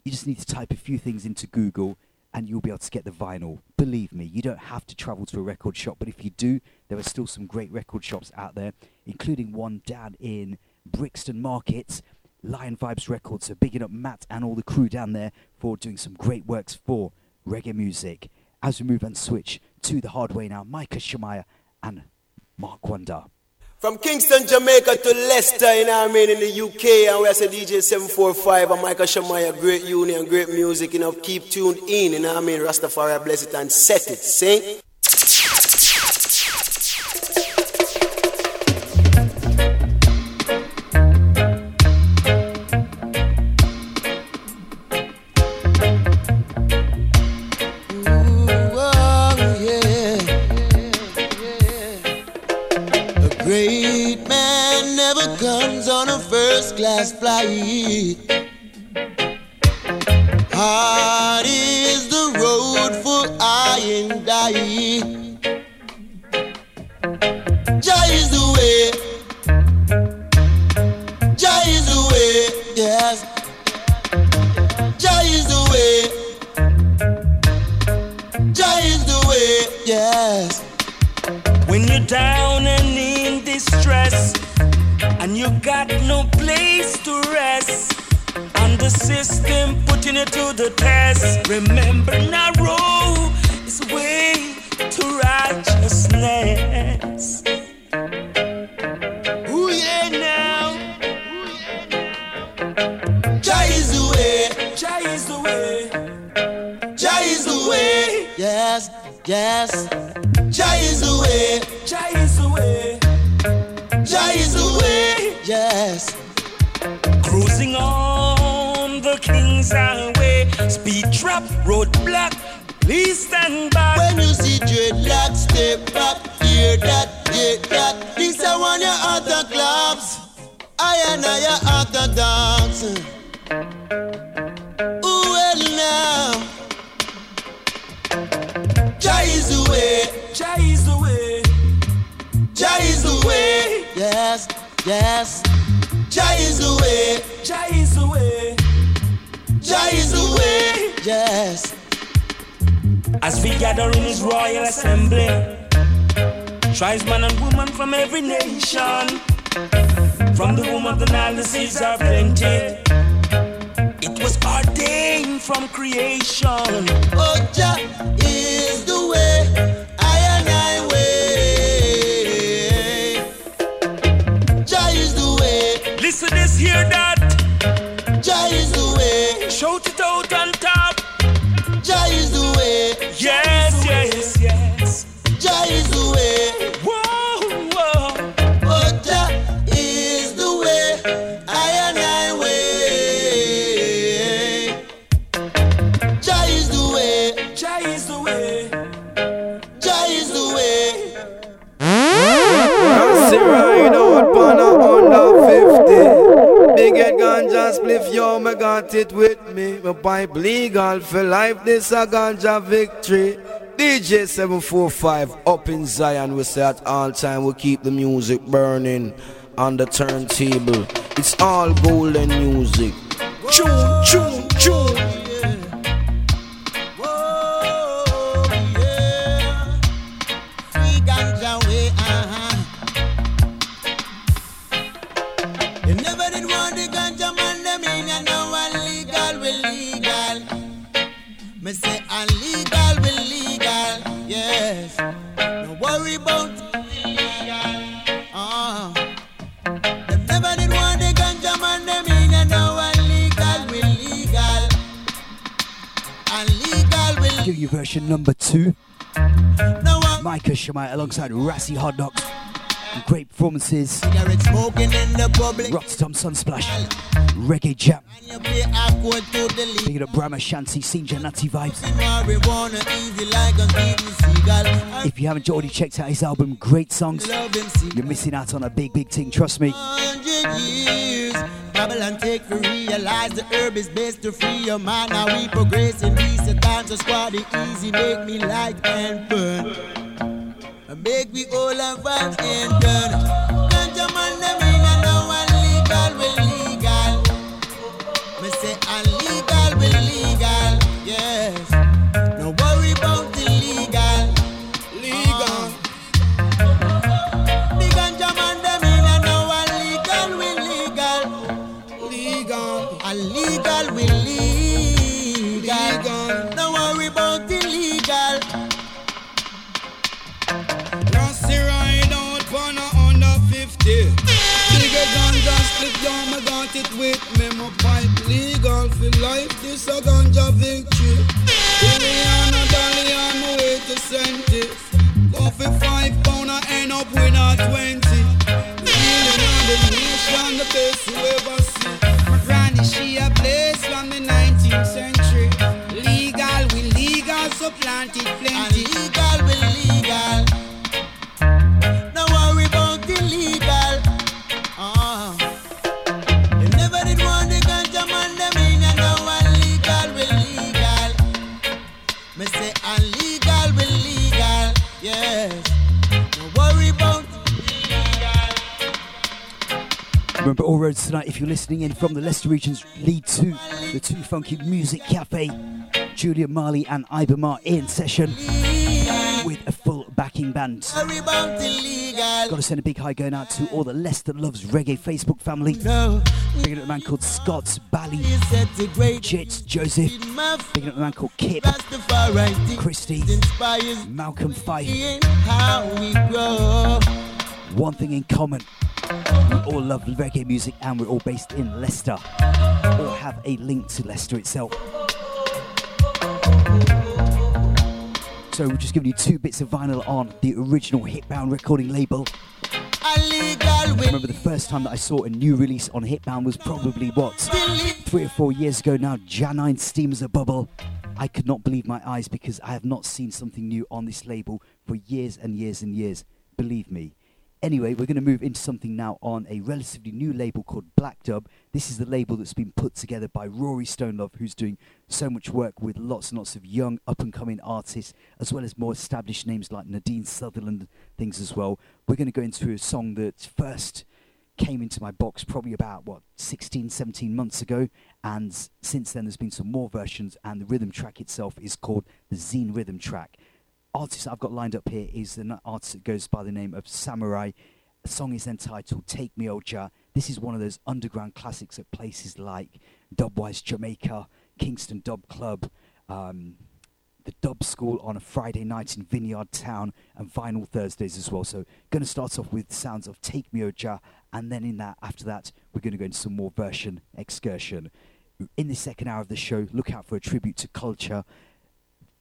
You just need to type a few things into Google and you'll be able to get the vinyl. Believe me, you don't have to travel to a record shop, but if you do, there are still some great record shops out there, including one down in Brixton Market. Lion Vibes Records, so bigging up Matt and all the crew down there for doing some great works for reggae music as we move and switch to the hard way now, Micah Shemaiah and Mark Wonder. From Kingston, Jamaica to Leicester, you know what I mean, in the UK, and we have DJ 745 and Michael Shamaya, great union, great music, you know, keep tuned in, you know what I mean, Rastafari bless it and set it, sing. Class flight. Hard is the road for I and I. Jah is the way. Jah is the way. Yes. Jah is the way. Jah is the way, yes. When you're down and in distress, and you got no place to rest, and the system putting you to the test, remember narrow is way to righteousness. Ooh, yeah, now. Jah is the way, Jah is the way. Jah is the way, yes, yes. Jah is the way, Jah is the way. Yes. Cruising on the King's Highway, speed trap, roadblock, please stand back. When you see dreadlocks, step back, hear that, hear that. This I want your other clubs. I and I your other dance. Ooh, well now. Jah is the way, Jah is the way. Jah is the way, yes, yes. Jah is the way, Jah is the way. Jah is the way, yes. As we gather in his royal assembly, tribesmen and women from every nation, from the womb of the Nile, the seas are plenty. It was ordained from creation. Oh, Jah is the way, way, Listen this here, that. Jah is the way, Shout it out on top. Jah is the way, Yes, yes, yes. Jah is the way. Whoa, whoa. Oh, Jah is the way, I and I way. Jah is the way, Jah is the way. Jah is the way. See ganja spliff, yo, me got it with me. My pipe legal for life, this a ganja victory. DJ 745 up in Zion, we say at all time we keep the music burning on the turntable. It's all golden music. Tune, tune, tune say illegal, we legal, yes. No worry about illegal, uh. Them never did want the ganja man, them in and now illegal, we legal. Illegal, we Do your version number two. No Micah Shemai alongside Rassi Hot Dogs. Great performances. Rotterdam Sunsplash. Reggae Jam. The up Brahma Shanti, Scene Janati vibes. If you haven't already checked out his album, great songs, you're missing out on a big, big thing, trust me. Babylon take to realize the herb is best to free your mind. Now we progress in recent times. So squad it easy, make me like and burn. Make we all vibes and turn. It with me My pipe legal for life, this a ganja victory. Juliana my way to Senti Go for five pound, I end up with a 20 Feeling on the nation, the best you ever see. Granny, she a place from the 19th century. Legal, we legal, so Tonight if you're listening in from the Leicester region's lead to the Two Funky Music Cafe. Julian Marley and Ibamar in session with a full backing band. worry about illegal. Got to send a big hi going out to all the Leicester Loves Reggae Facebook family. Picking up a man called Scott Bally, Jits Joseph. Picking up a man called Kip, Christy, Malcolm Fife. One thing in common. We all love reggae music and we're all based in Leicester. Or have a link to Leicester itself. So we're just giving you two bits of vinyl on the original Hitbound recording label. I remember the first time that I saw a new release on Hitbound was probably what? Three or four years ago now, Janine Steam as a Bubble. I could not believe my eyes because I have not seen something new on this label for years and years and years. Believe me. Anyway, we're going to move into something now on a relatively new label called Black Dub. This is the label that's been put together by Rory Stonelove, who's doing so much work with lots and lots of young, up and coming artists, as well as more established names like Nadine Sutherland, things as well. We're going to go into a song that first came into my box probably about what 16 17 months ago and since then there's been some more versions and the rhythm track itself is called the zine rhythm track artist i've got lined up here is an artist that goes by the name of Samory I the song is entitled take me oja this is one of those underground classics at places like dubwise jamaica kingston dub club um, the Dub School on a Friday night in Vineyard Town and Vinyl Thursdays as well. So, going to start off with sounds of Take Me Oja, and then in that, after that, we're going to go into some more version excursion. In the second hour of the show, look out for a tribute to culture,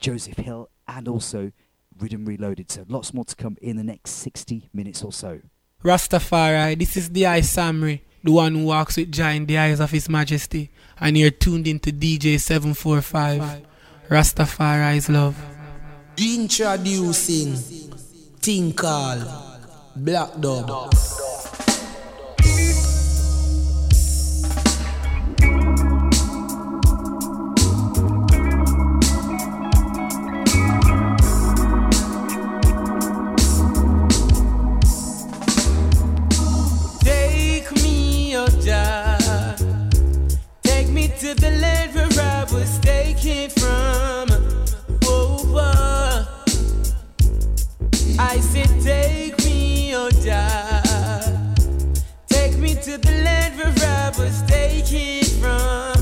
Joseph Hill, and also Rhythm Reloaded. So, lots more to come in the next 60 minutes or so. Rastafari, this is the I Samory, the one who walks with Jah in the eyes of His Majesty, and you're tuned into DJ 745. Rastafari's love. Introducing thing called Black Dub. To the land where I was taken from. Oh. I said, take me, oh Jah. Take me to the land where I was taken from.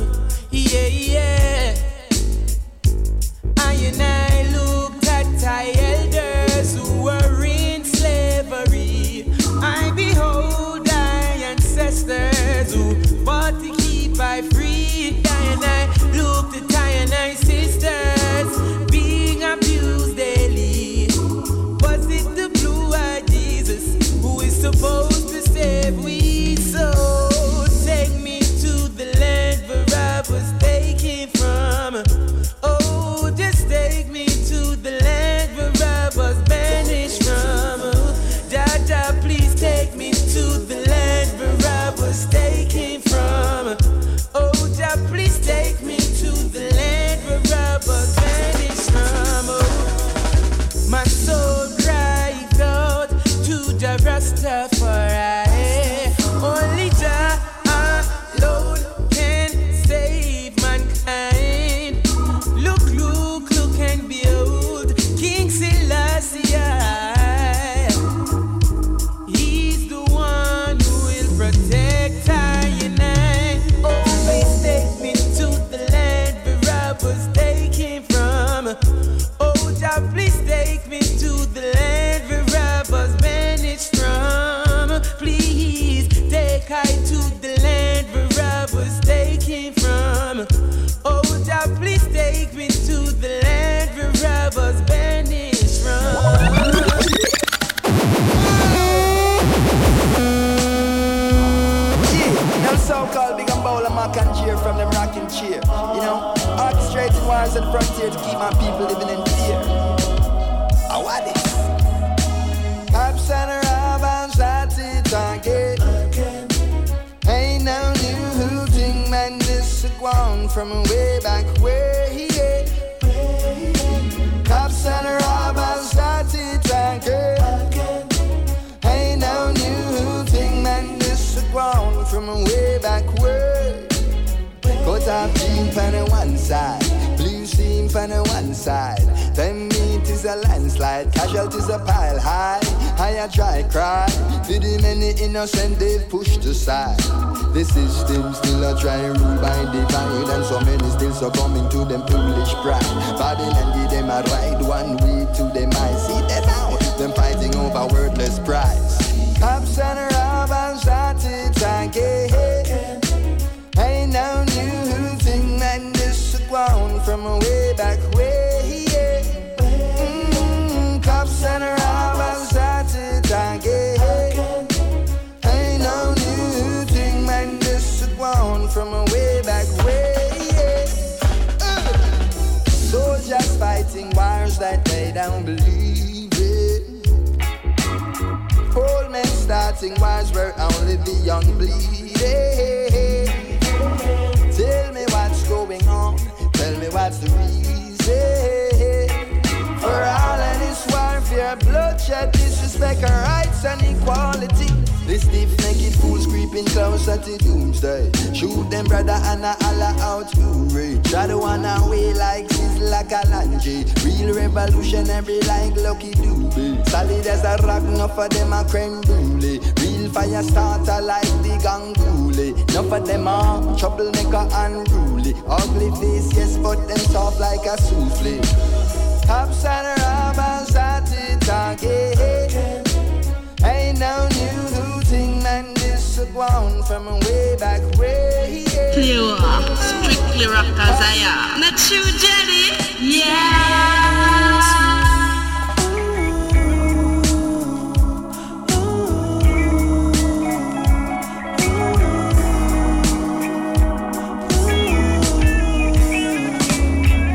From way back way. Cops and robbers it again. Ain't no new thing, man. This is ground from way back way. Cut off jean pan on one side, blue seam pan on one side. Them meat is a landslide, casualties a pile high. Higher dry cry, for the many innocent they've pushed aside. The system still a try rule by divide, and so many still succumbing to them foolish pride. Babylon give them a ride, one way to them I see them now. Them fighting over wordless prize. Cops and robbers at it again. Ain't no new thing, man. This is ground from way starting wars where only the young bleed. Tell me what's going on. Tell me what's the reason for all of this warfare, bloodshed, disrespect our rights and equality. The stiff-necked fools creeping closer to doomsday. Shoot them brother and I holla out hooray. Try to one away like Sizzla Kalonji. Real revolutionary like Lucky Dube. Solid as a rock, enough of them a creme brulee. Real fire starter like the Ganguly. Enough of them are troublemaker unruly. Ugly face, yes, but them soft like a souffle. Cops and robbers started talking. Ain't no new. This a ground from way back way. Pure, strictly rockers I am. Not true, Jenny? Yeah.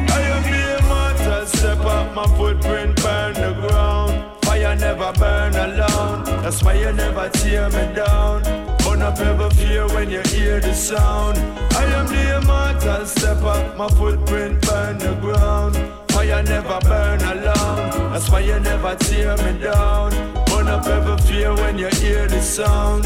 I am immortal, step up my footprint, burn the ground. Fire never burn alone, that's why you never tear me down. Up ever fear when you hear the sound. I am the immortal, step up my footprint, burn the ground. Fire never burn alone, that's why you never tear me down. Burn up ever fear when you hear the sound.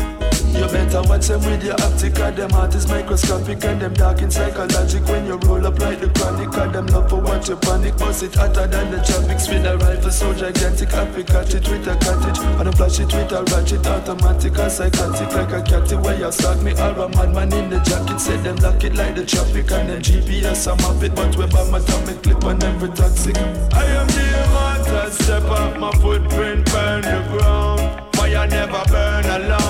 You better watch them with your optic and them heart is microscopic and them dark in psychologic. When you roll up like the chronic and them love for what you panic. Bust it hotter than the tropics with a rifle so gigantic pick at it with a cottage. And I flash it with a ratchet automatic and psychotic like a cat where you start me or a madman in the jacket. Say them lock it like the traffic and then GPS I'm off it but we bomb atomic clip on every toxic. I am the immortal step up my footprint burn the ground. Fire never burn alone.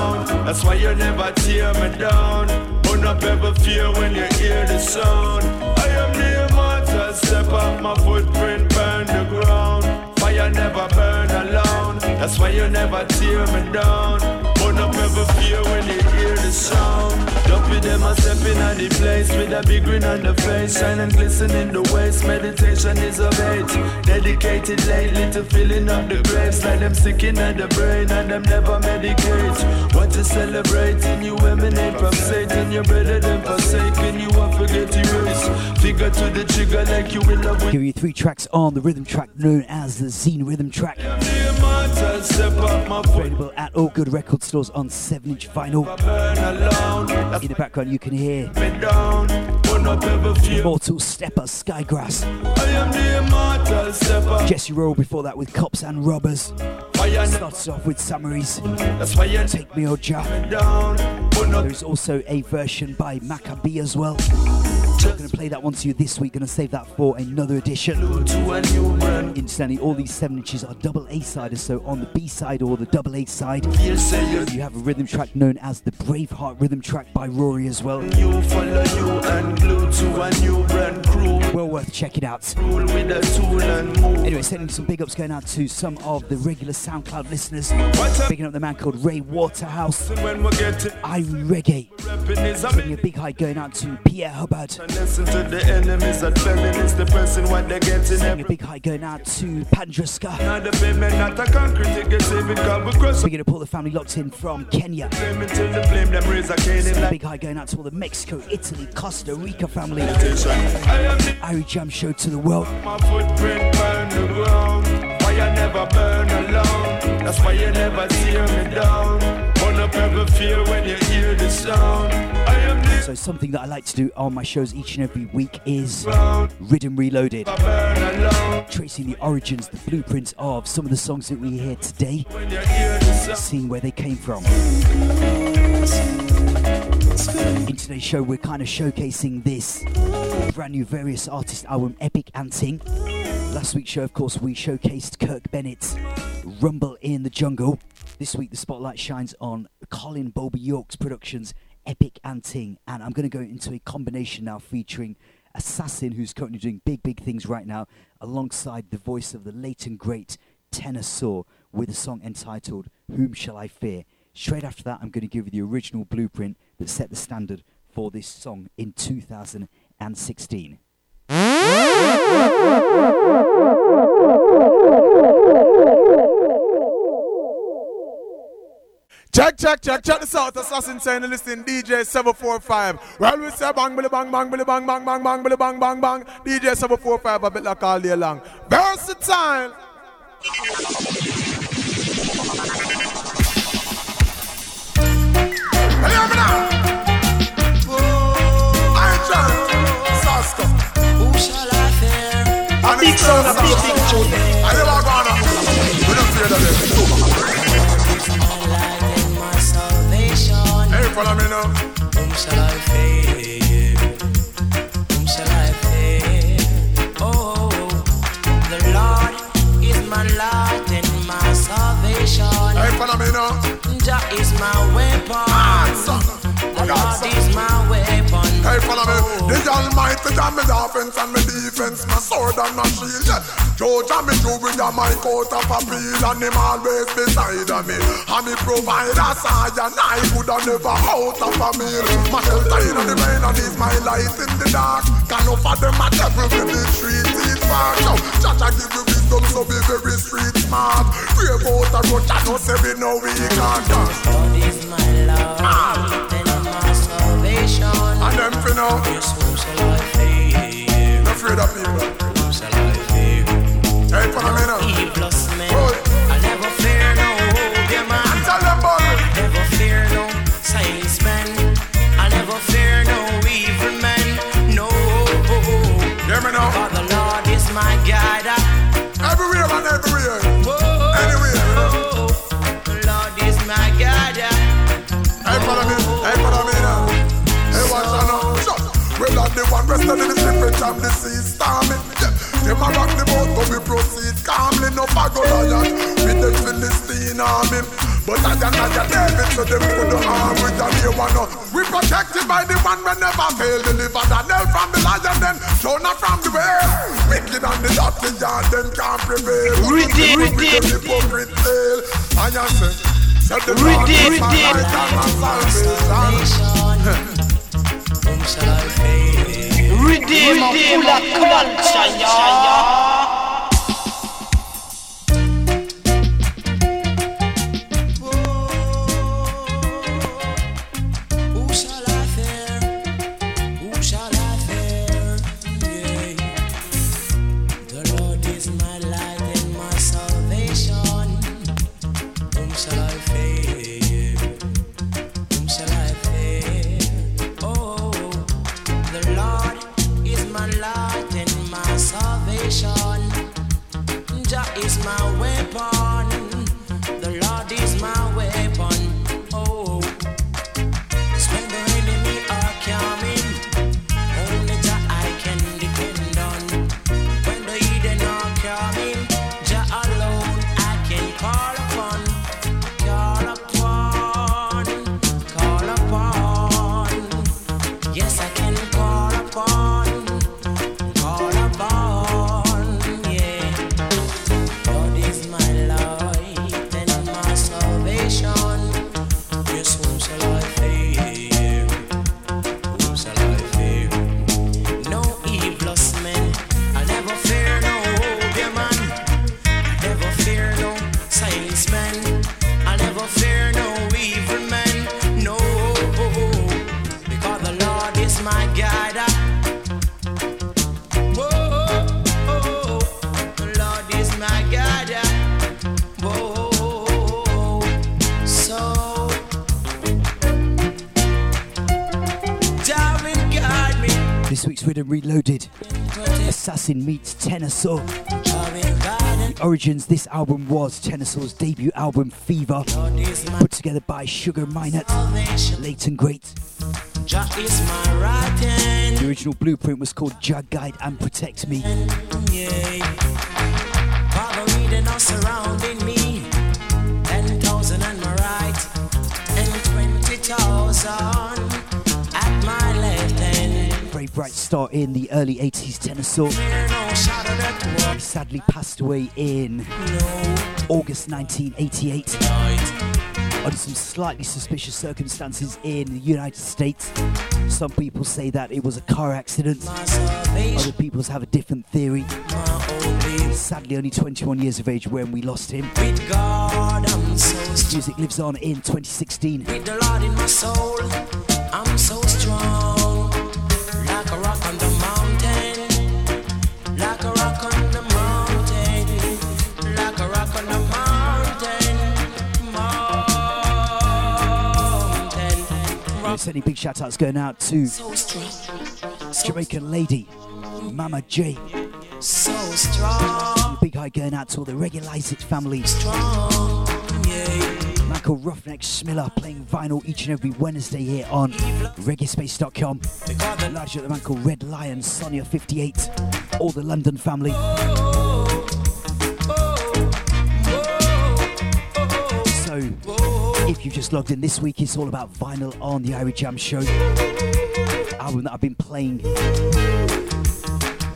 That's why you never tear me down. Burn up ever fear when you hear the sound. I am the immortal. Step up my footprint, burn the ground. Fire never burn alone. That's why you never tear me down. Burn up ever fear when you sound. Them a stepping on the place with a big grin on the face, shining glisten in the waist. Meditation is a bait. Dedicated lately to filling up the graves, like them sticking at the brain and them never medicate. Want to celebrate and you emanate from Satan, your better than forsaken. You won't forget erase. Figure to the trigger like you will love Give you three tracks on the rhythm track known as the Zine Rhythm Track. immortal. Step up my foot. Available at all good record stores on 7 inch vinyl. In the background, you can hear Me down. Burn ever fear. Immortal Stepper Skygrass. I am the immortal. Step up. Jesse Royal before that with Cops and Robbers. Starts off with Summaries. That's why you Take Me or Ja. down. Burn up. There's also a version by Macka B as well. I'm going to play that one to you this week. Going to save that for another edition. To a new brand. Instantly, all these seven inches are double A siders. So on the B side or the double A side, you have a rhythm track known as the Braveheart Rhythm Track by Rory as well. Glue to a new brand crew. Well worth checking out. Anyway, sending some big ups going out to some of the regular SoundCloud listeners. Picking up the man called Ray Waterhouse. Irie Reggae. Sending a big hi going out to Pierre Hubbard. to Sending a big hi going out to Pandriska. not the payment not a concrete it gets even called we cross Picking up all the family locked in from Kenya. big hi going out to all the Mexico, Italy, Costa Rica family. I Irie Jam Show to the world. my footprint burn the ground. Fire never burn alone. That's why you never me down. Burn up when you hear the sound. I am the So something that I like to do on my shows each and every week is Rhythm Reloaded. Tracing the origins, the blueprints of some of the songs that we hear today, seeing where they came from. In today's show, we're kind of showcasing this brand new various artist album, Epic and Ting. Last week's show, of course, we showcased Kirk Bennett's Rumble in the Jungle. This week, the spotlight shines on Colin Bulby York's productions, Epic and Ting. And I'm going to go into a combination now featuring Assassin, who's currently doing big, big things right now, alongside the voice of the late and great Tenor Saw with a song entitled Whom Shall I Fear? Straight after that, I'm going to give you the original blueprint that set the standard for this song in 2016. Check, check, check, check this out. Assassin saying listening DJ 745. Well, we say bang, billy, bang, bang, billy, bang, bang, bang, bang, billy, bang, bang, bang. DJ 745, a bit like all day long. Versatile. Hear me now. Who shall I fear? Big sound, a big, big. I never gonna. We don't fear that. Follow me now. Whom shall I fear? Whom shall I fear? Oh, the Lord is my light and my salvation. Hey, follow me now. Jah is my weapon. Ah, the Lord is my. Hey, follow me. The Almighty Jah me offense and me defense, my sword and my shield. Joe Jah me do with my coat of appeal and him always beside me. And me provide a side and I could have never out of a meal. My shelter in the rain and is my light in the dark. Can no for them a devil with the street is far. So Jah Jah give you wisdom so be very street smart. Brave out a road Jah no say we know we can't. God is my and ah! my salvation. And them fi know. Yes, whom shall I fear? Afraid of people. Whom shall I fear? Hey, the one rested in the slippery jam, the sea storming. Yeah. Them a rock the boat, but we proceed calmly. No bag of lion with the Philistine army. But I and I and David, so them put the arm with the new one. up. We protected by the one we never fail. Deliver the nail from the lion, then Jonah from the whale. Wicked and the dirty yard, them can't prevail. Redeem, With the hypocrite tale. I am say, said the Lord Redeem, is my redeem. light and my salvation. Whom shall I fear? Redeem, full of culture, meets The origins, this album was Tenor Saw's debut album, Fever, put together by Sugar Minott, late and great. The original blueprint was called Jug Guide and Protect Me. Yeah. Bright start in the early 80s, Tenor Saw. Fear no shadow that He sadly passed away in August 1988 under some slightly suspicious circumstances in the United States. Some people say that it was a car accident. Other people have a different theory. Sadly, only 21 years of age when we lost him. music lives on in 2016. We're sending big shout outs going out to So Jamaican lady, Mama J. So strong. Big hi going out to all the Regularize It family. Strong. Yeah. Called Roughneck Schmiller playing vinyl each and every Wednesday here on reggaespace.com. Large at the man called Red Lion, Sonia 58, all the London family. So, if you've just logged in this week, it's all about vinyl on the Irie Jam show. Album that I've been playing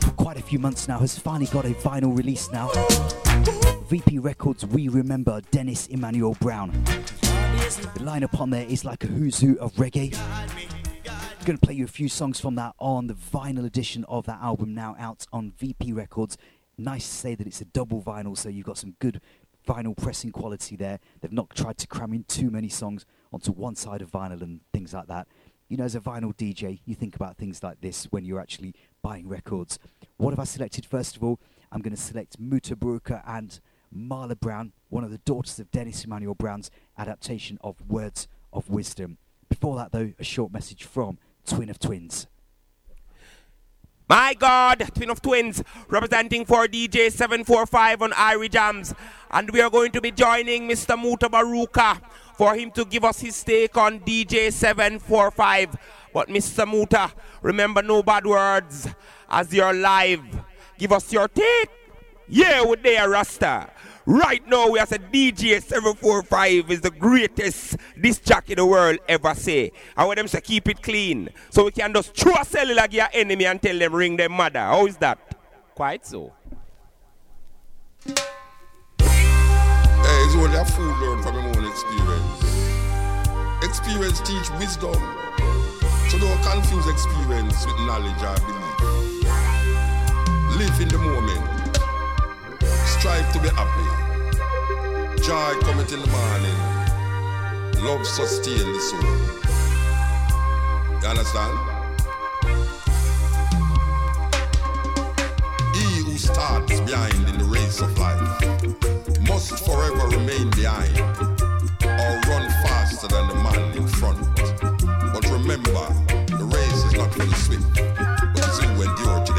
for quite a few months now has finally got a vinyl release now. VP Records, We Remember Dennis Emmanuel Brown. The lineup on there is like a who's who of reggae. To play you a few songs from that on the vinyl edition of that album now out on VP Records. Nice to say that it's a double vinyl, so you've got some good vinyl pressing quality there. They've not tried to cram in too many songs onto one side of vinyl and things like that. You know, as a vinyl DJ, you think about things like this when you're actually buying records. What have I selected first of all? I'm going to select Mutabaruka and Marla Brown, one of the daughters of Dennis Emmanuel Brown's adaptation of Words of Wisdom. Before that, though, a short message from Twin of Twins. My God, Twin of Twins, representing for DJ 745 on Irie Jams. And we are going to be joining Mr. Mutabaruka for him to give us his take on DJ 745. But Mr. Muta, remember no bad words as you're live. Give us your take. Yeah, we're there, Rasta. Right now, we have a DJ 745 is the greatest disc jack in the world ever say. I want them to keep it clean. So we can just throw a cellular your enemy and tell them ring their mother. How is that? Quite so. Hey, it's only a fool learn from your own experience. Experience teach wisdom. So don't confuse experience with knowledge or belief. Live in the moment. Strive to be happy. Joy cometh in the morning. Love sustain the soul. You understand? He who starts behind in the race of life must forever remain behind or run faster than the man in front. But remember, the race is not for the swift, but it's who endure to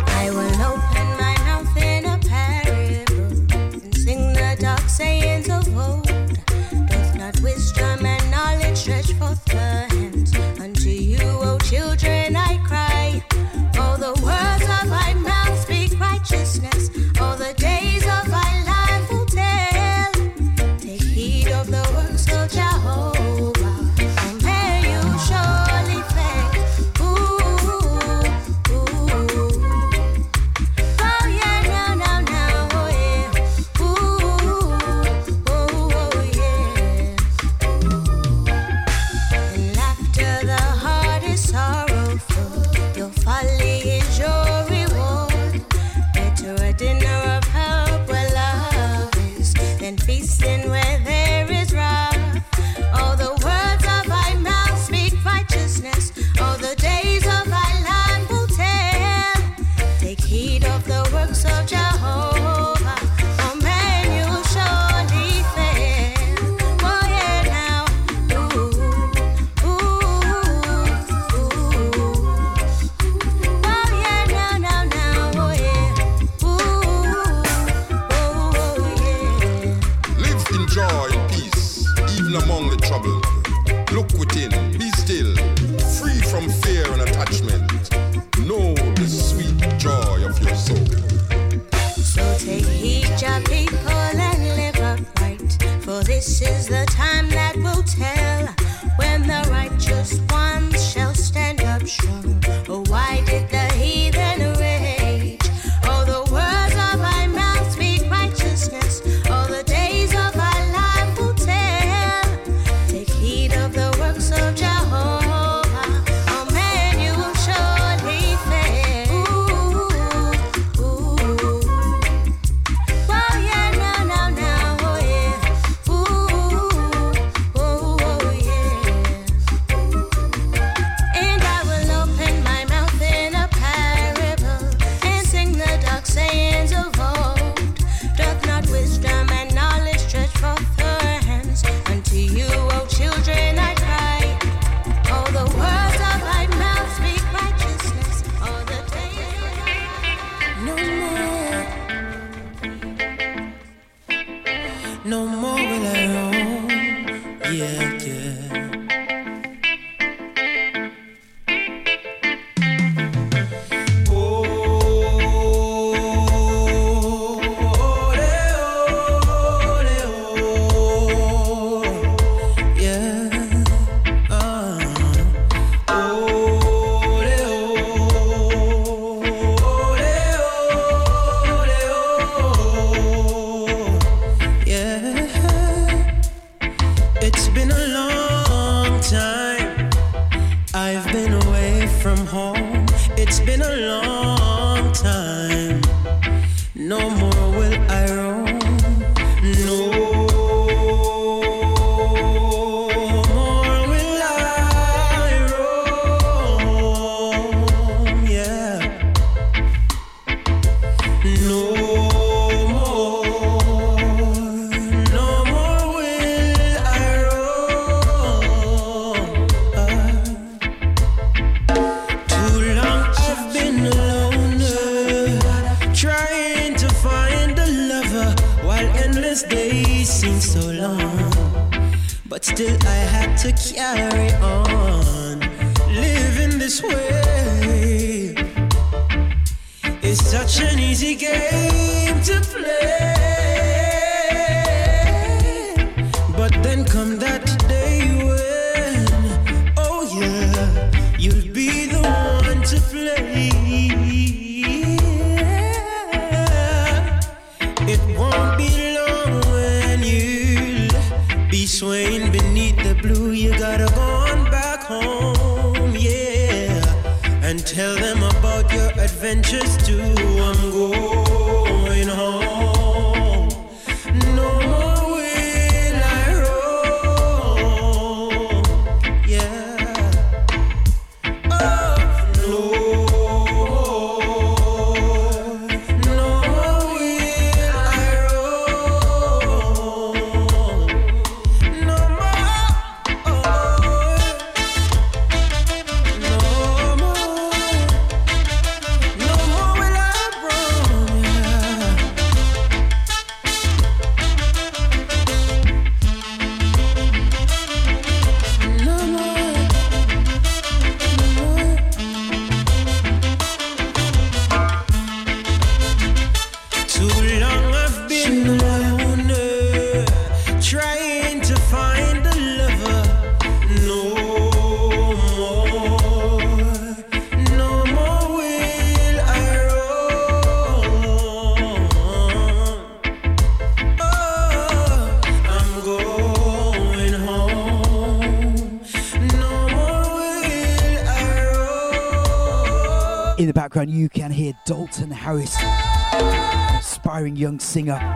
young singer.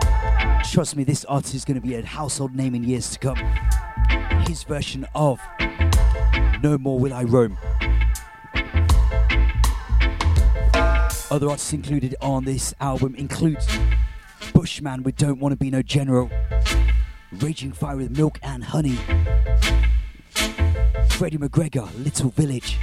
Trust me, this artist is going to be a household name in years to come. His version of No More Will I Roam. Other artists included on this album include Bushman with Don't Want to Be No General, Raging Fyah with Milk and Honey, Freddie McGregor, Little Village,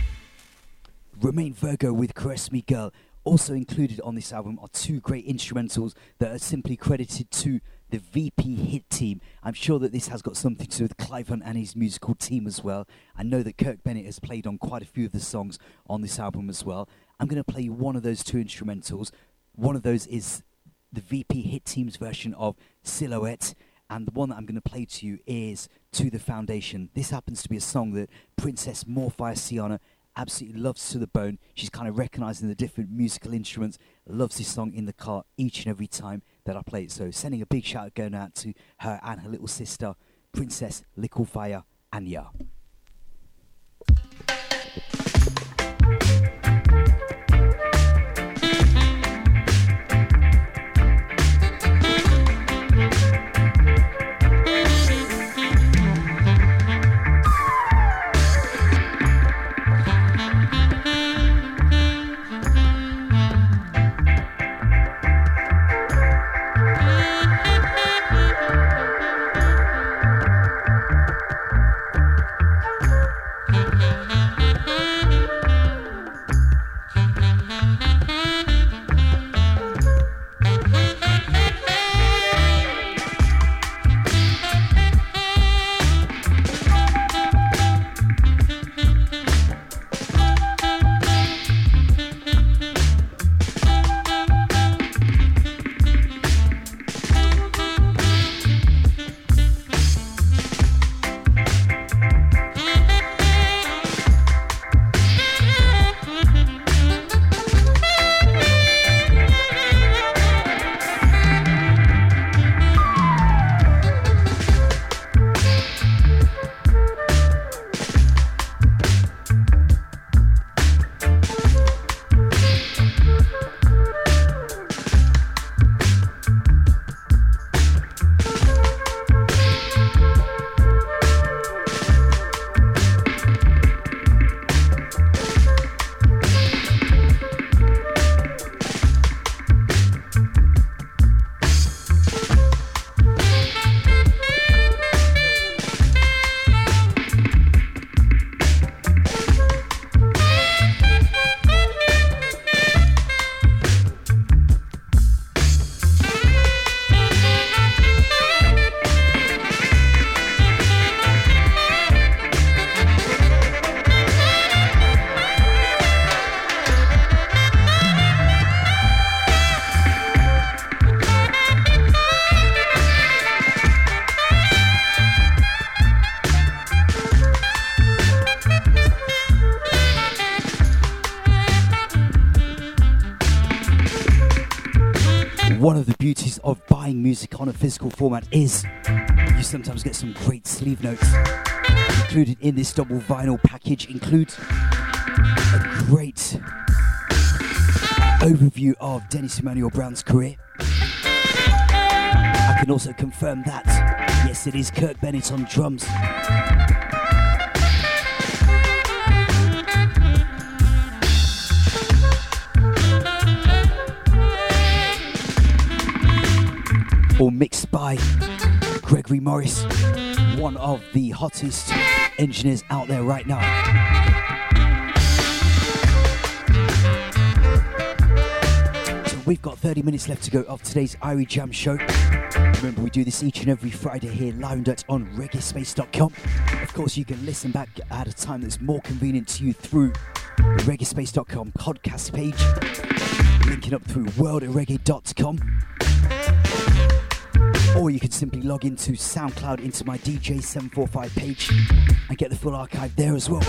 Romain Virgo with Caress Me Girl. Also included on this album are two great instrumentals that are simply credited to the VP Hit team. I'm sure that this has got something to do with Clive Hunt and his musical team as well. I know that Kirk Bennett has played on quite a few of the songs on this album as well. I'm going to play one of those two instrumentals. One of those is the VP Hit team's version of Silhouette, and the one that I'm going to play to you is To the Foundation. This happens to be a song that Princess Morfire Siana absolutely loves to the bone. She's kind of recognizing the different musical instruments, loves this song in the car each and every time that I play it. So, sending a big shout out going out to her and her little sister, Princess Liquifire Anya. Beauties of buying music on a physical format is you sometimes get some great sleeve notes. Included in this double vinyl package include a great overview of Dennis Emmanuel Brown's career. I can also confirm that, yes, it is Kirk Bennett on drums. All mixed by Gregory Morris, one of the hottest engineers out there right now. We've got 30 minutes left to go of today's Irie Jam show. Remember, we do this each and every Friday here live at on reggaespace.com. Of course, you can listen back at a time that's more convenient to you through the reggaespace.com podcast page, linking up through worldofreggae.com. Or you can simply log into SoundCloud into my DJ745 page and get the full archive there as well.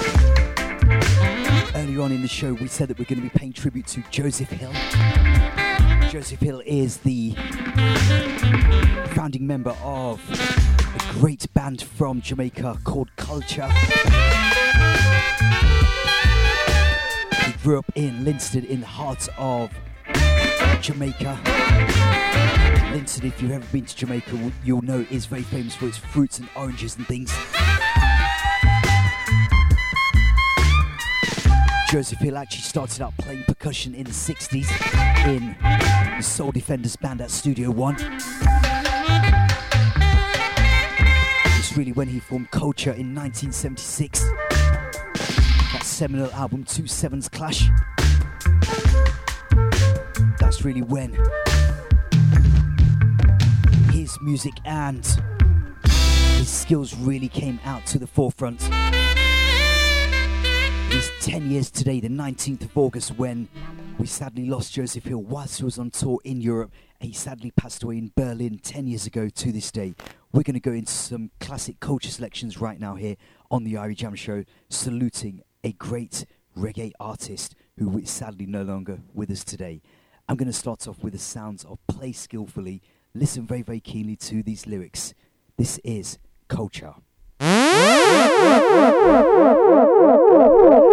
Earlier on in the show, we said that we're going to be paying tribute to Joseph Hill. Joseph Hill is the founding member of a great band from Jamaica called Culture. He grew up in Linstead in the heart of Jamaica. Linstead, if you've ever been to Jamaica, you'll know it is very famous for its fruits and oranges and things. Joseph Hill actually started out playing percussion in the 60s in the Soul Defenders band at Studio One. It's really when he formed Culture in 1976. That seminal album, Two Sevens Clash. That's really when his music and his skills really came out to the forefront. It's 10 years today, the 19th of August, when we sadly lost Joseph Hill whilst he was on tour in Europe. He sadly passed away in Berlin 10 years ago to this day. We're going to go into some classic culture selections right now here on the Irie Jam Show, saluting a great reggae artist who is sadly no longer with us today. I'm going to start off with the sounds of Play Skillfully. Listen very, very keenly to these lyrics. This is Culture.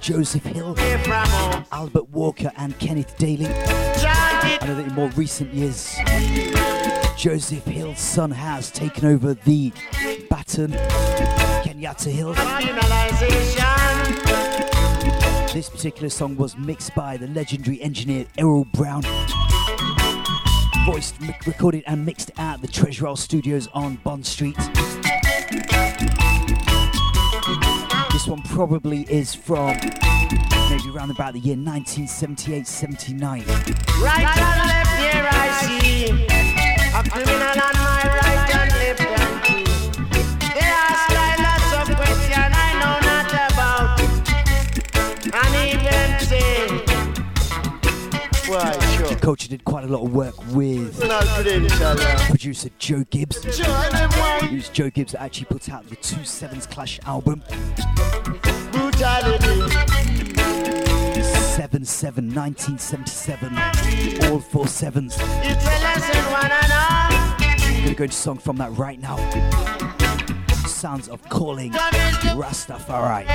Joseph Hill, Albert Walker, and Kenneth Daly. I know that in more recent years, Joseph Hill's son has taken over the baton, Kenyatta Hill. This particular song was mixed by the legendary engineer Errol Brown voiced, recorded, and mixed at the Treasure Isle Studios on Bond Street one probably is from maybe around about the year 1978 79. Right and left, here I see a criminal on my Culture did quite a lot of work with producer Joe Gibbs, who's Joe Gibbs that actually put out the Two Sevens Clash album. 7 7 1977, all four sevens. I'm gonna go into song from that right now. Sounds of calling Rastafari.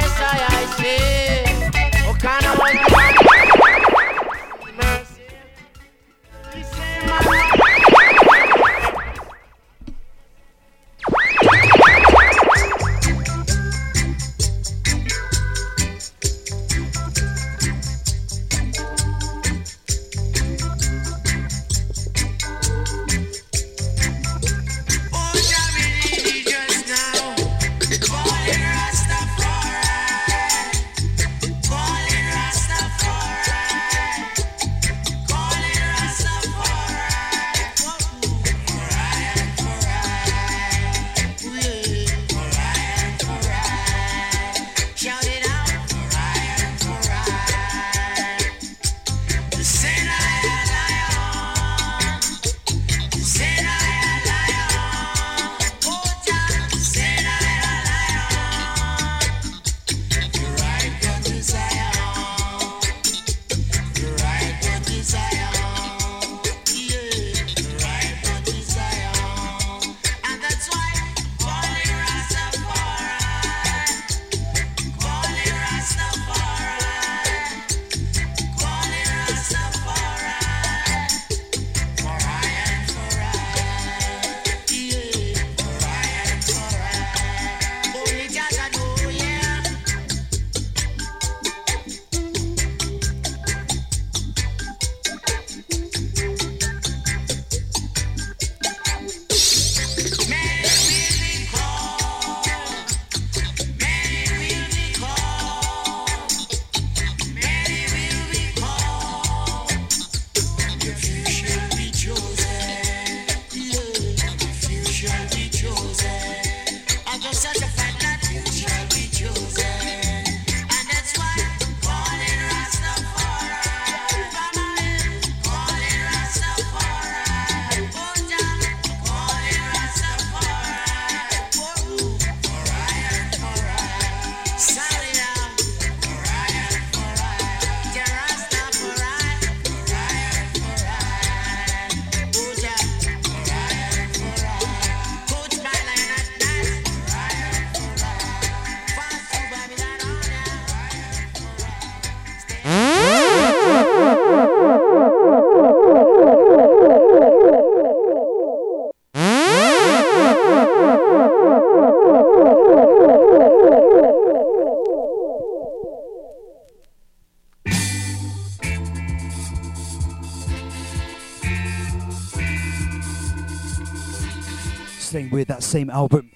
Same album.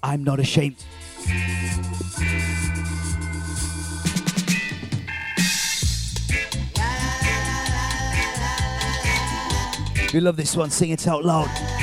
I'm not ashamed. We love this one, sing it out loud.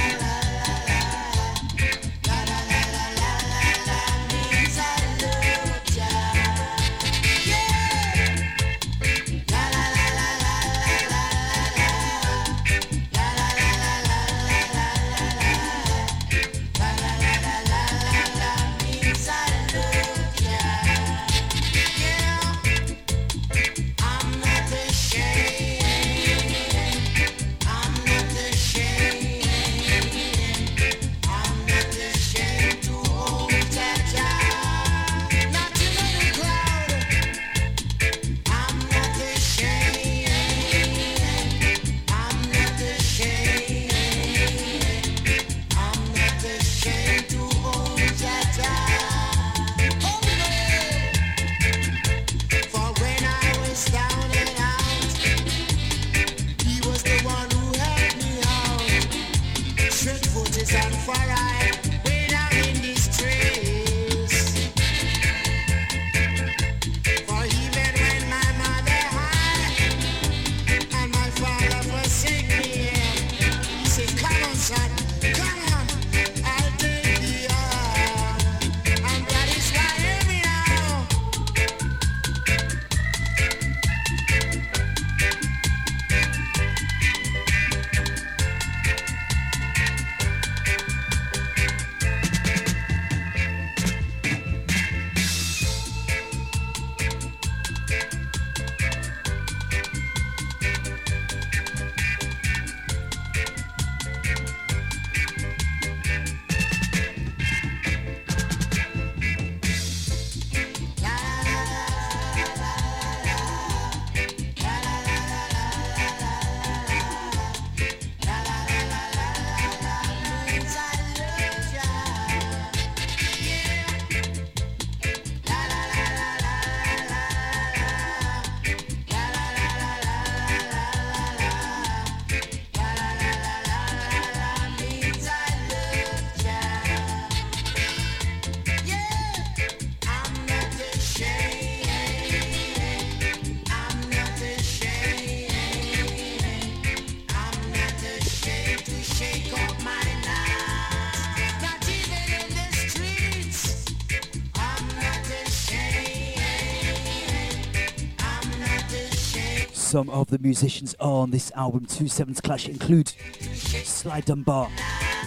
Some of the musicians on this album, Two Sevens Clash, include Sly Dunbar,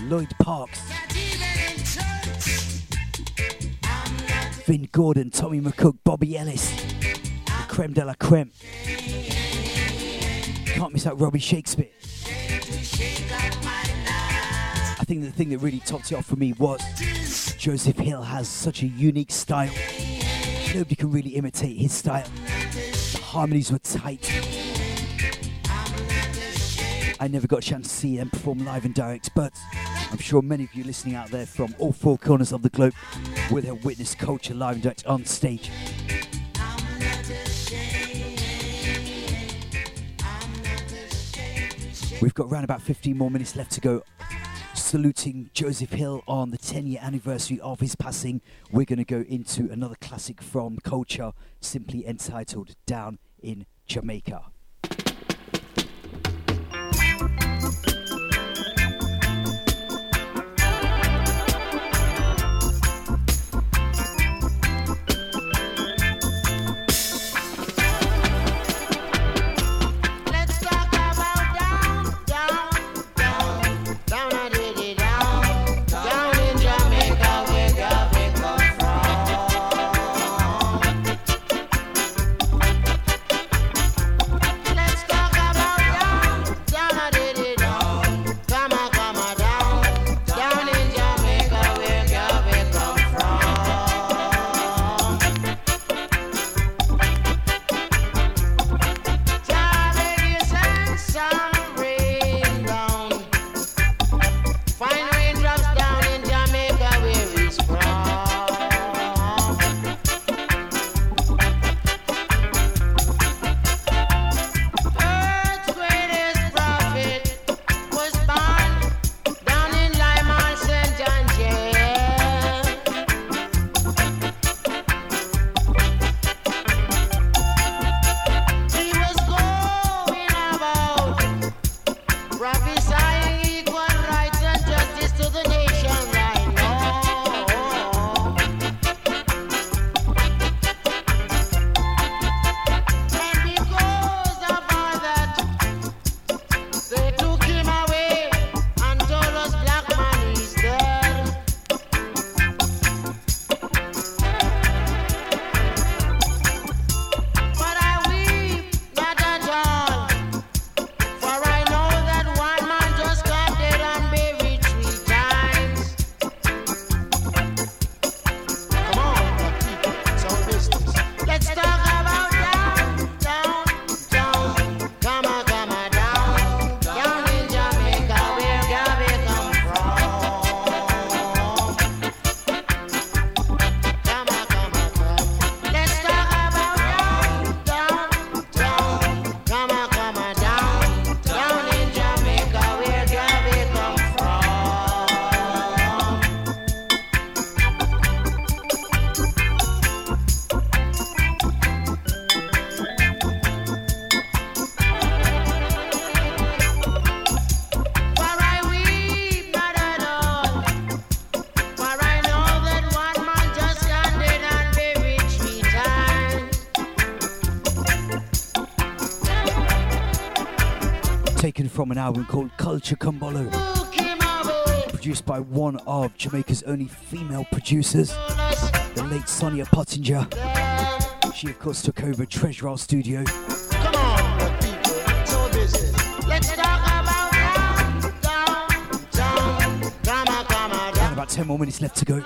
Lloyd Parks, Vin Gordon, Tommy McCook, Bobby Ellis, the creme de la creme. Can't miss out Robbie Shakespeare. I think the thing that really topped it off for me was Joseph Hill has such a unique style. Nobody can really imitate his style. Harmonies were tight. I never got a chance to see them perform live and direct, but I'm sure many of you listening out there from all four corners of the globe will have witnessed culture live and direct on stage. We've got around about 15 more minutes left to go. Saluting Joseph Hill on the 10 year anniversary of his passing, we're going to go into another classic from Culture, simply entitled Down in Jamaica. From an album called Culture Cumbolo, produced by one of Jamaica's only female producers, the late Sonia Pottinger. She, of course, took over Treasure Isle Studio. And about 10 more minutes left to go.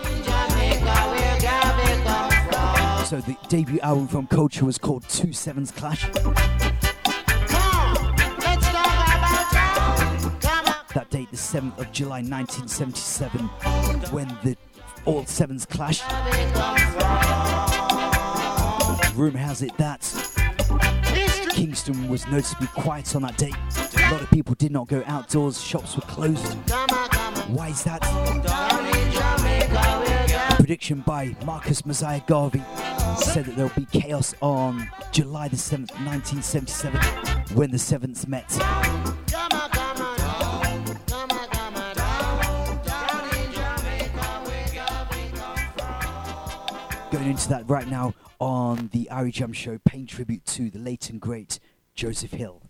So the debut album from Culture was called Two Sevens Clash. Seventh of July 1977 when the all sevens clashed. Rumour has it that Kingston was noticeably quiet on that day. A lot of people did not go outdoors, shops were closed. Why is that? Prediction by Marcus Mosiah Garvey said that there will be chaos on July the 7th, 1977, when the Sevens met. Into that right now on the Irie Jam Show, paying tribute to the late and great Joseph Hill.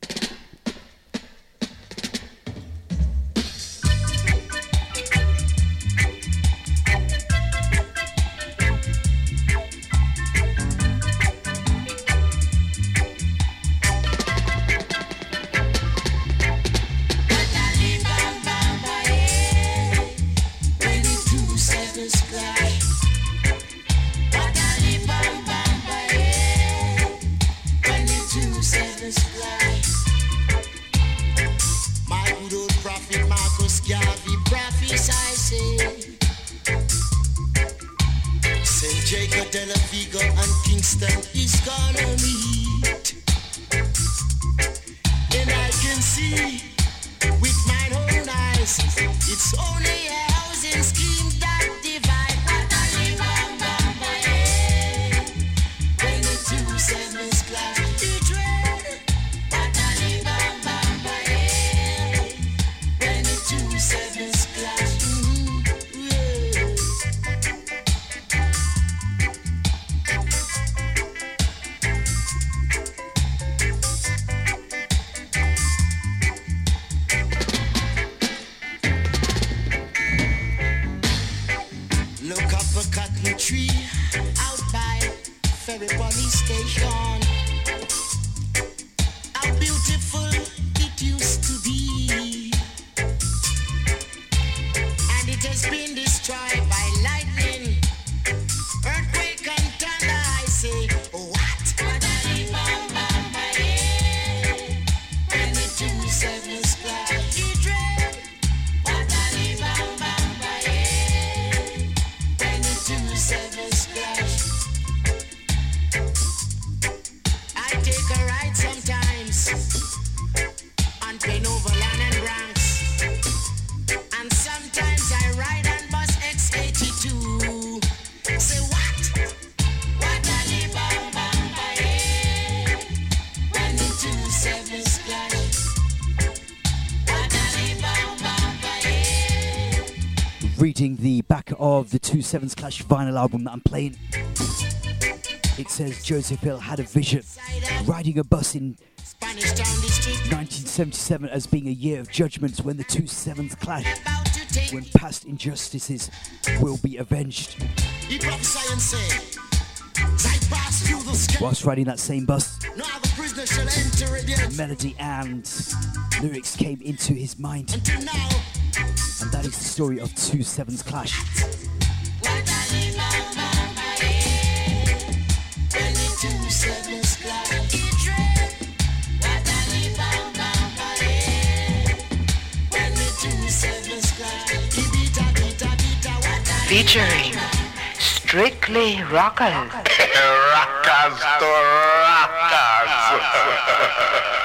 7's Clash vinyl album that I'm playing. It says Joseph Hill had a vision riding a bus in 1977 as being a year of judgments when the two sevens clash, when past injustices will be avenged. Whilst riding that same bus, melody and lyrics came into his mind. And that is the story of two sevens clash. Featuring Strictly Rockers. Rockers to Jaja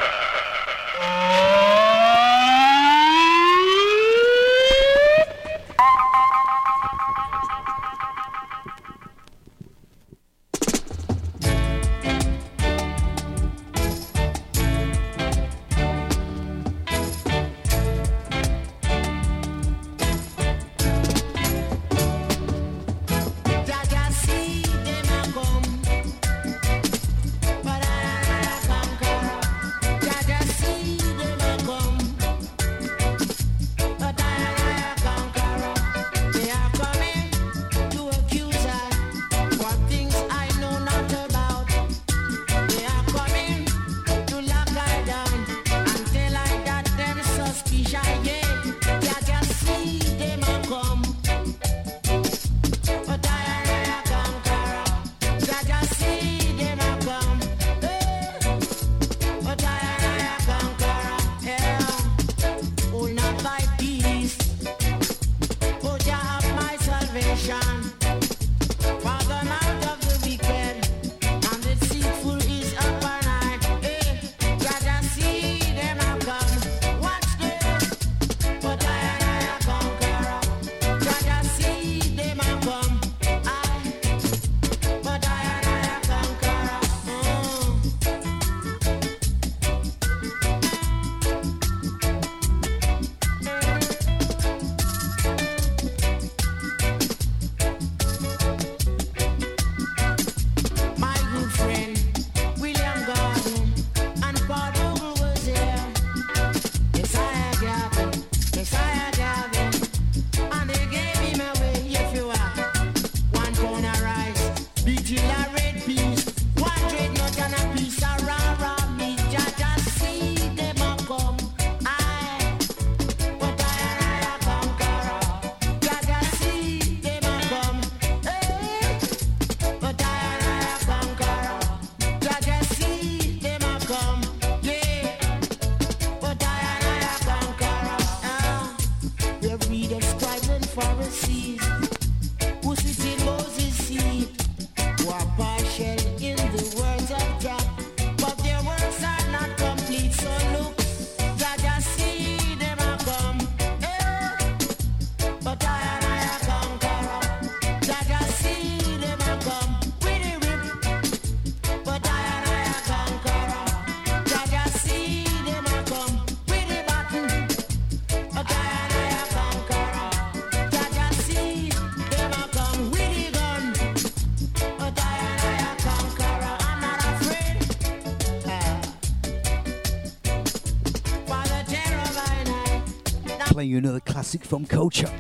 you another classic from Culture.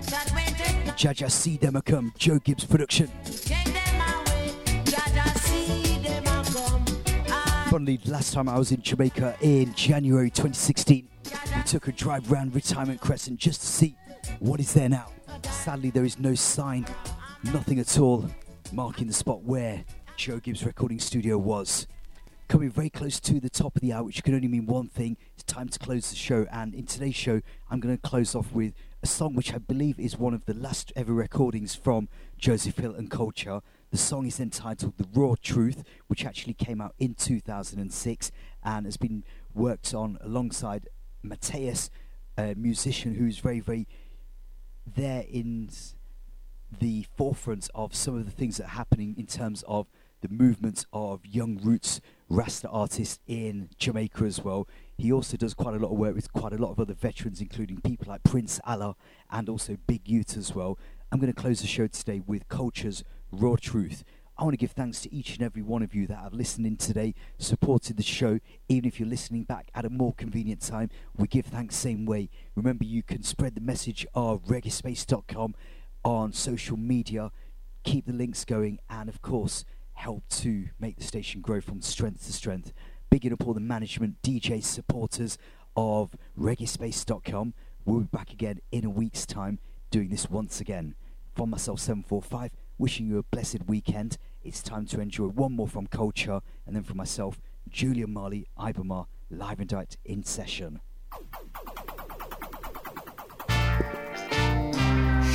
Jah Jah See Them A Come, Joe Gibbs production. Funnily, last time I was in Jamaica in January 2016, we took a drive round Retirement Crescent just to see what is there now. Sadly, there is no sign, nothing at all, marking the spot where Joe Gibbs recording studio was. Coming very close to the top of the hour, which can only mean one thing time to close the show. And in today's show, I'm going to close off with a song which I believe is one of the last ever recordings from Joseph Hill and Culture. The song is entitled The Raw Truth, which actually came out in 2006 and has been worked on alongside Mateus, a musician who's very, very there in the forefront of some of the things that are happening in terms of the movements of young roots Rasta artists in Jamaica as well. He also does quite a lot of work with quite a lot of other veterans, including people like Prince Allah and also Big Youth as well. I'm going to close the show today with Culture's Raw Truth. I want to give thanks to each and every one of you that have listened in today, supported the show. Even if you're listening back at a more convenient time, we give thanks same way. Remember, you can spread the message of reggaespace.com on social media, keep the links going, and of course, help to make the station grow from strength to strength. Bigging up all the management, DJs, supporters of reggaespace.com. We'll be back again in a week's time doing this once again. From myself, 745, wishing you a blessed weekend. It's time to enjoy one more from Culture, and then from myself, Julian Marley, Ibama, live and direct in session.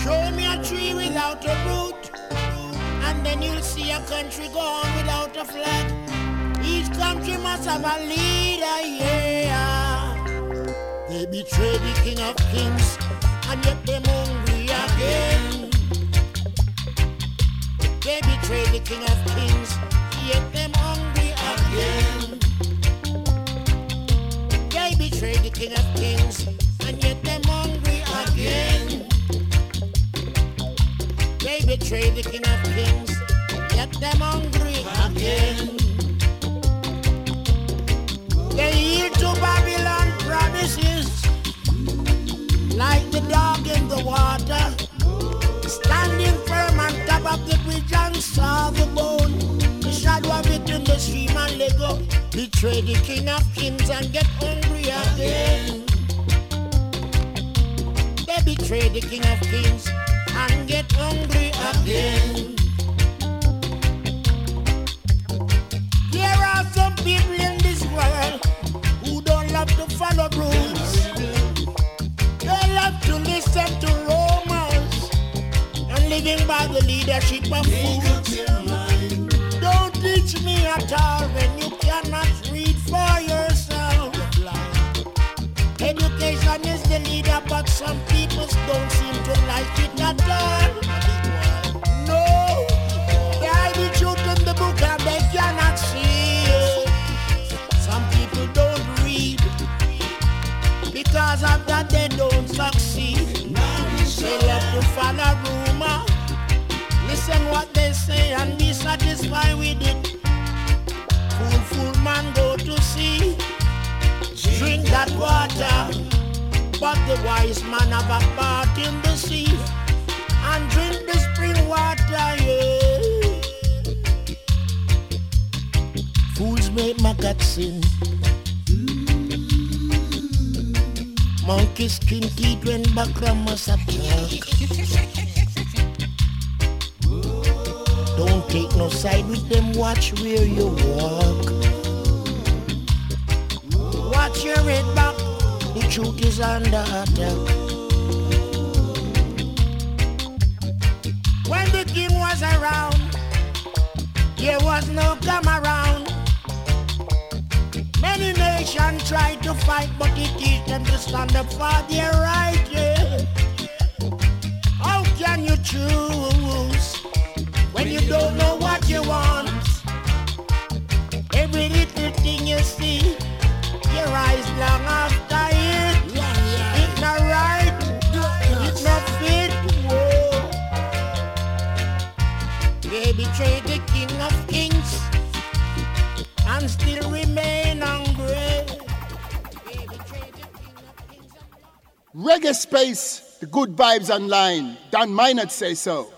Show me a tree without a root, and then you'll see a country gone without a flag. Each country must have a leader, yeah. They betray the king of kings, and yet they're hungry again. They betray the king of kings, yet they're hungry again. They betray the king of kings, and yet them hungry again. They betray the king of kings, yet them hungry again. They yield to Babylon promises, like the dog in the water, standing firm bone. The shadow the stream and. Betray the king of kings and get hungry again. They betray the king of kings and get hungry again. There are some people in this world who don't love to follow rules. They love to listen to rumors and living by the leadership of fools. Don't teach me at all when you cannot read for yourself. Education is the leader, but some people don't seem to like it at all. No, they the truth in the book and they cannot see because of that they don't succeed. They love to follow rumor. Listen what they say and be satisfied with it. Fool, fool man go to sea. Drink that water. But the wise man have a part in the sea. And drink the spring water, yeah. Fools make magazine. Monkey skin teeth when background must attack. Don't take no side with them, watch where you walk. Watch your head back, the truth is under attack. When the king was around, there was no come around. Many nations tried to fight, but it teach them to stand up for their right. Yeah. How can you choose when you don't know what you want? Every little thing you see, your eyes long after it. It's not right, it's not fit. Whoa. They betrayed the king of kings and still remain Reggae Space, the good vibes online. Dan Minot say so.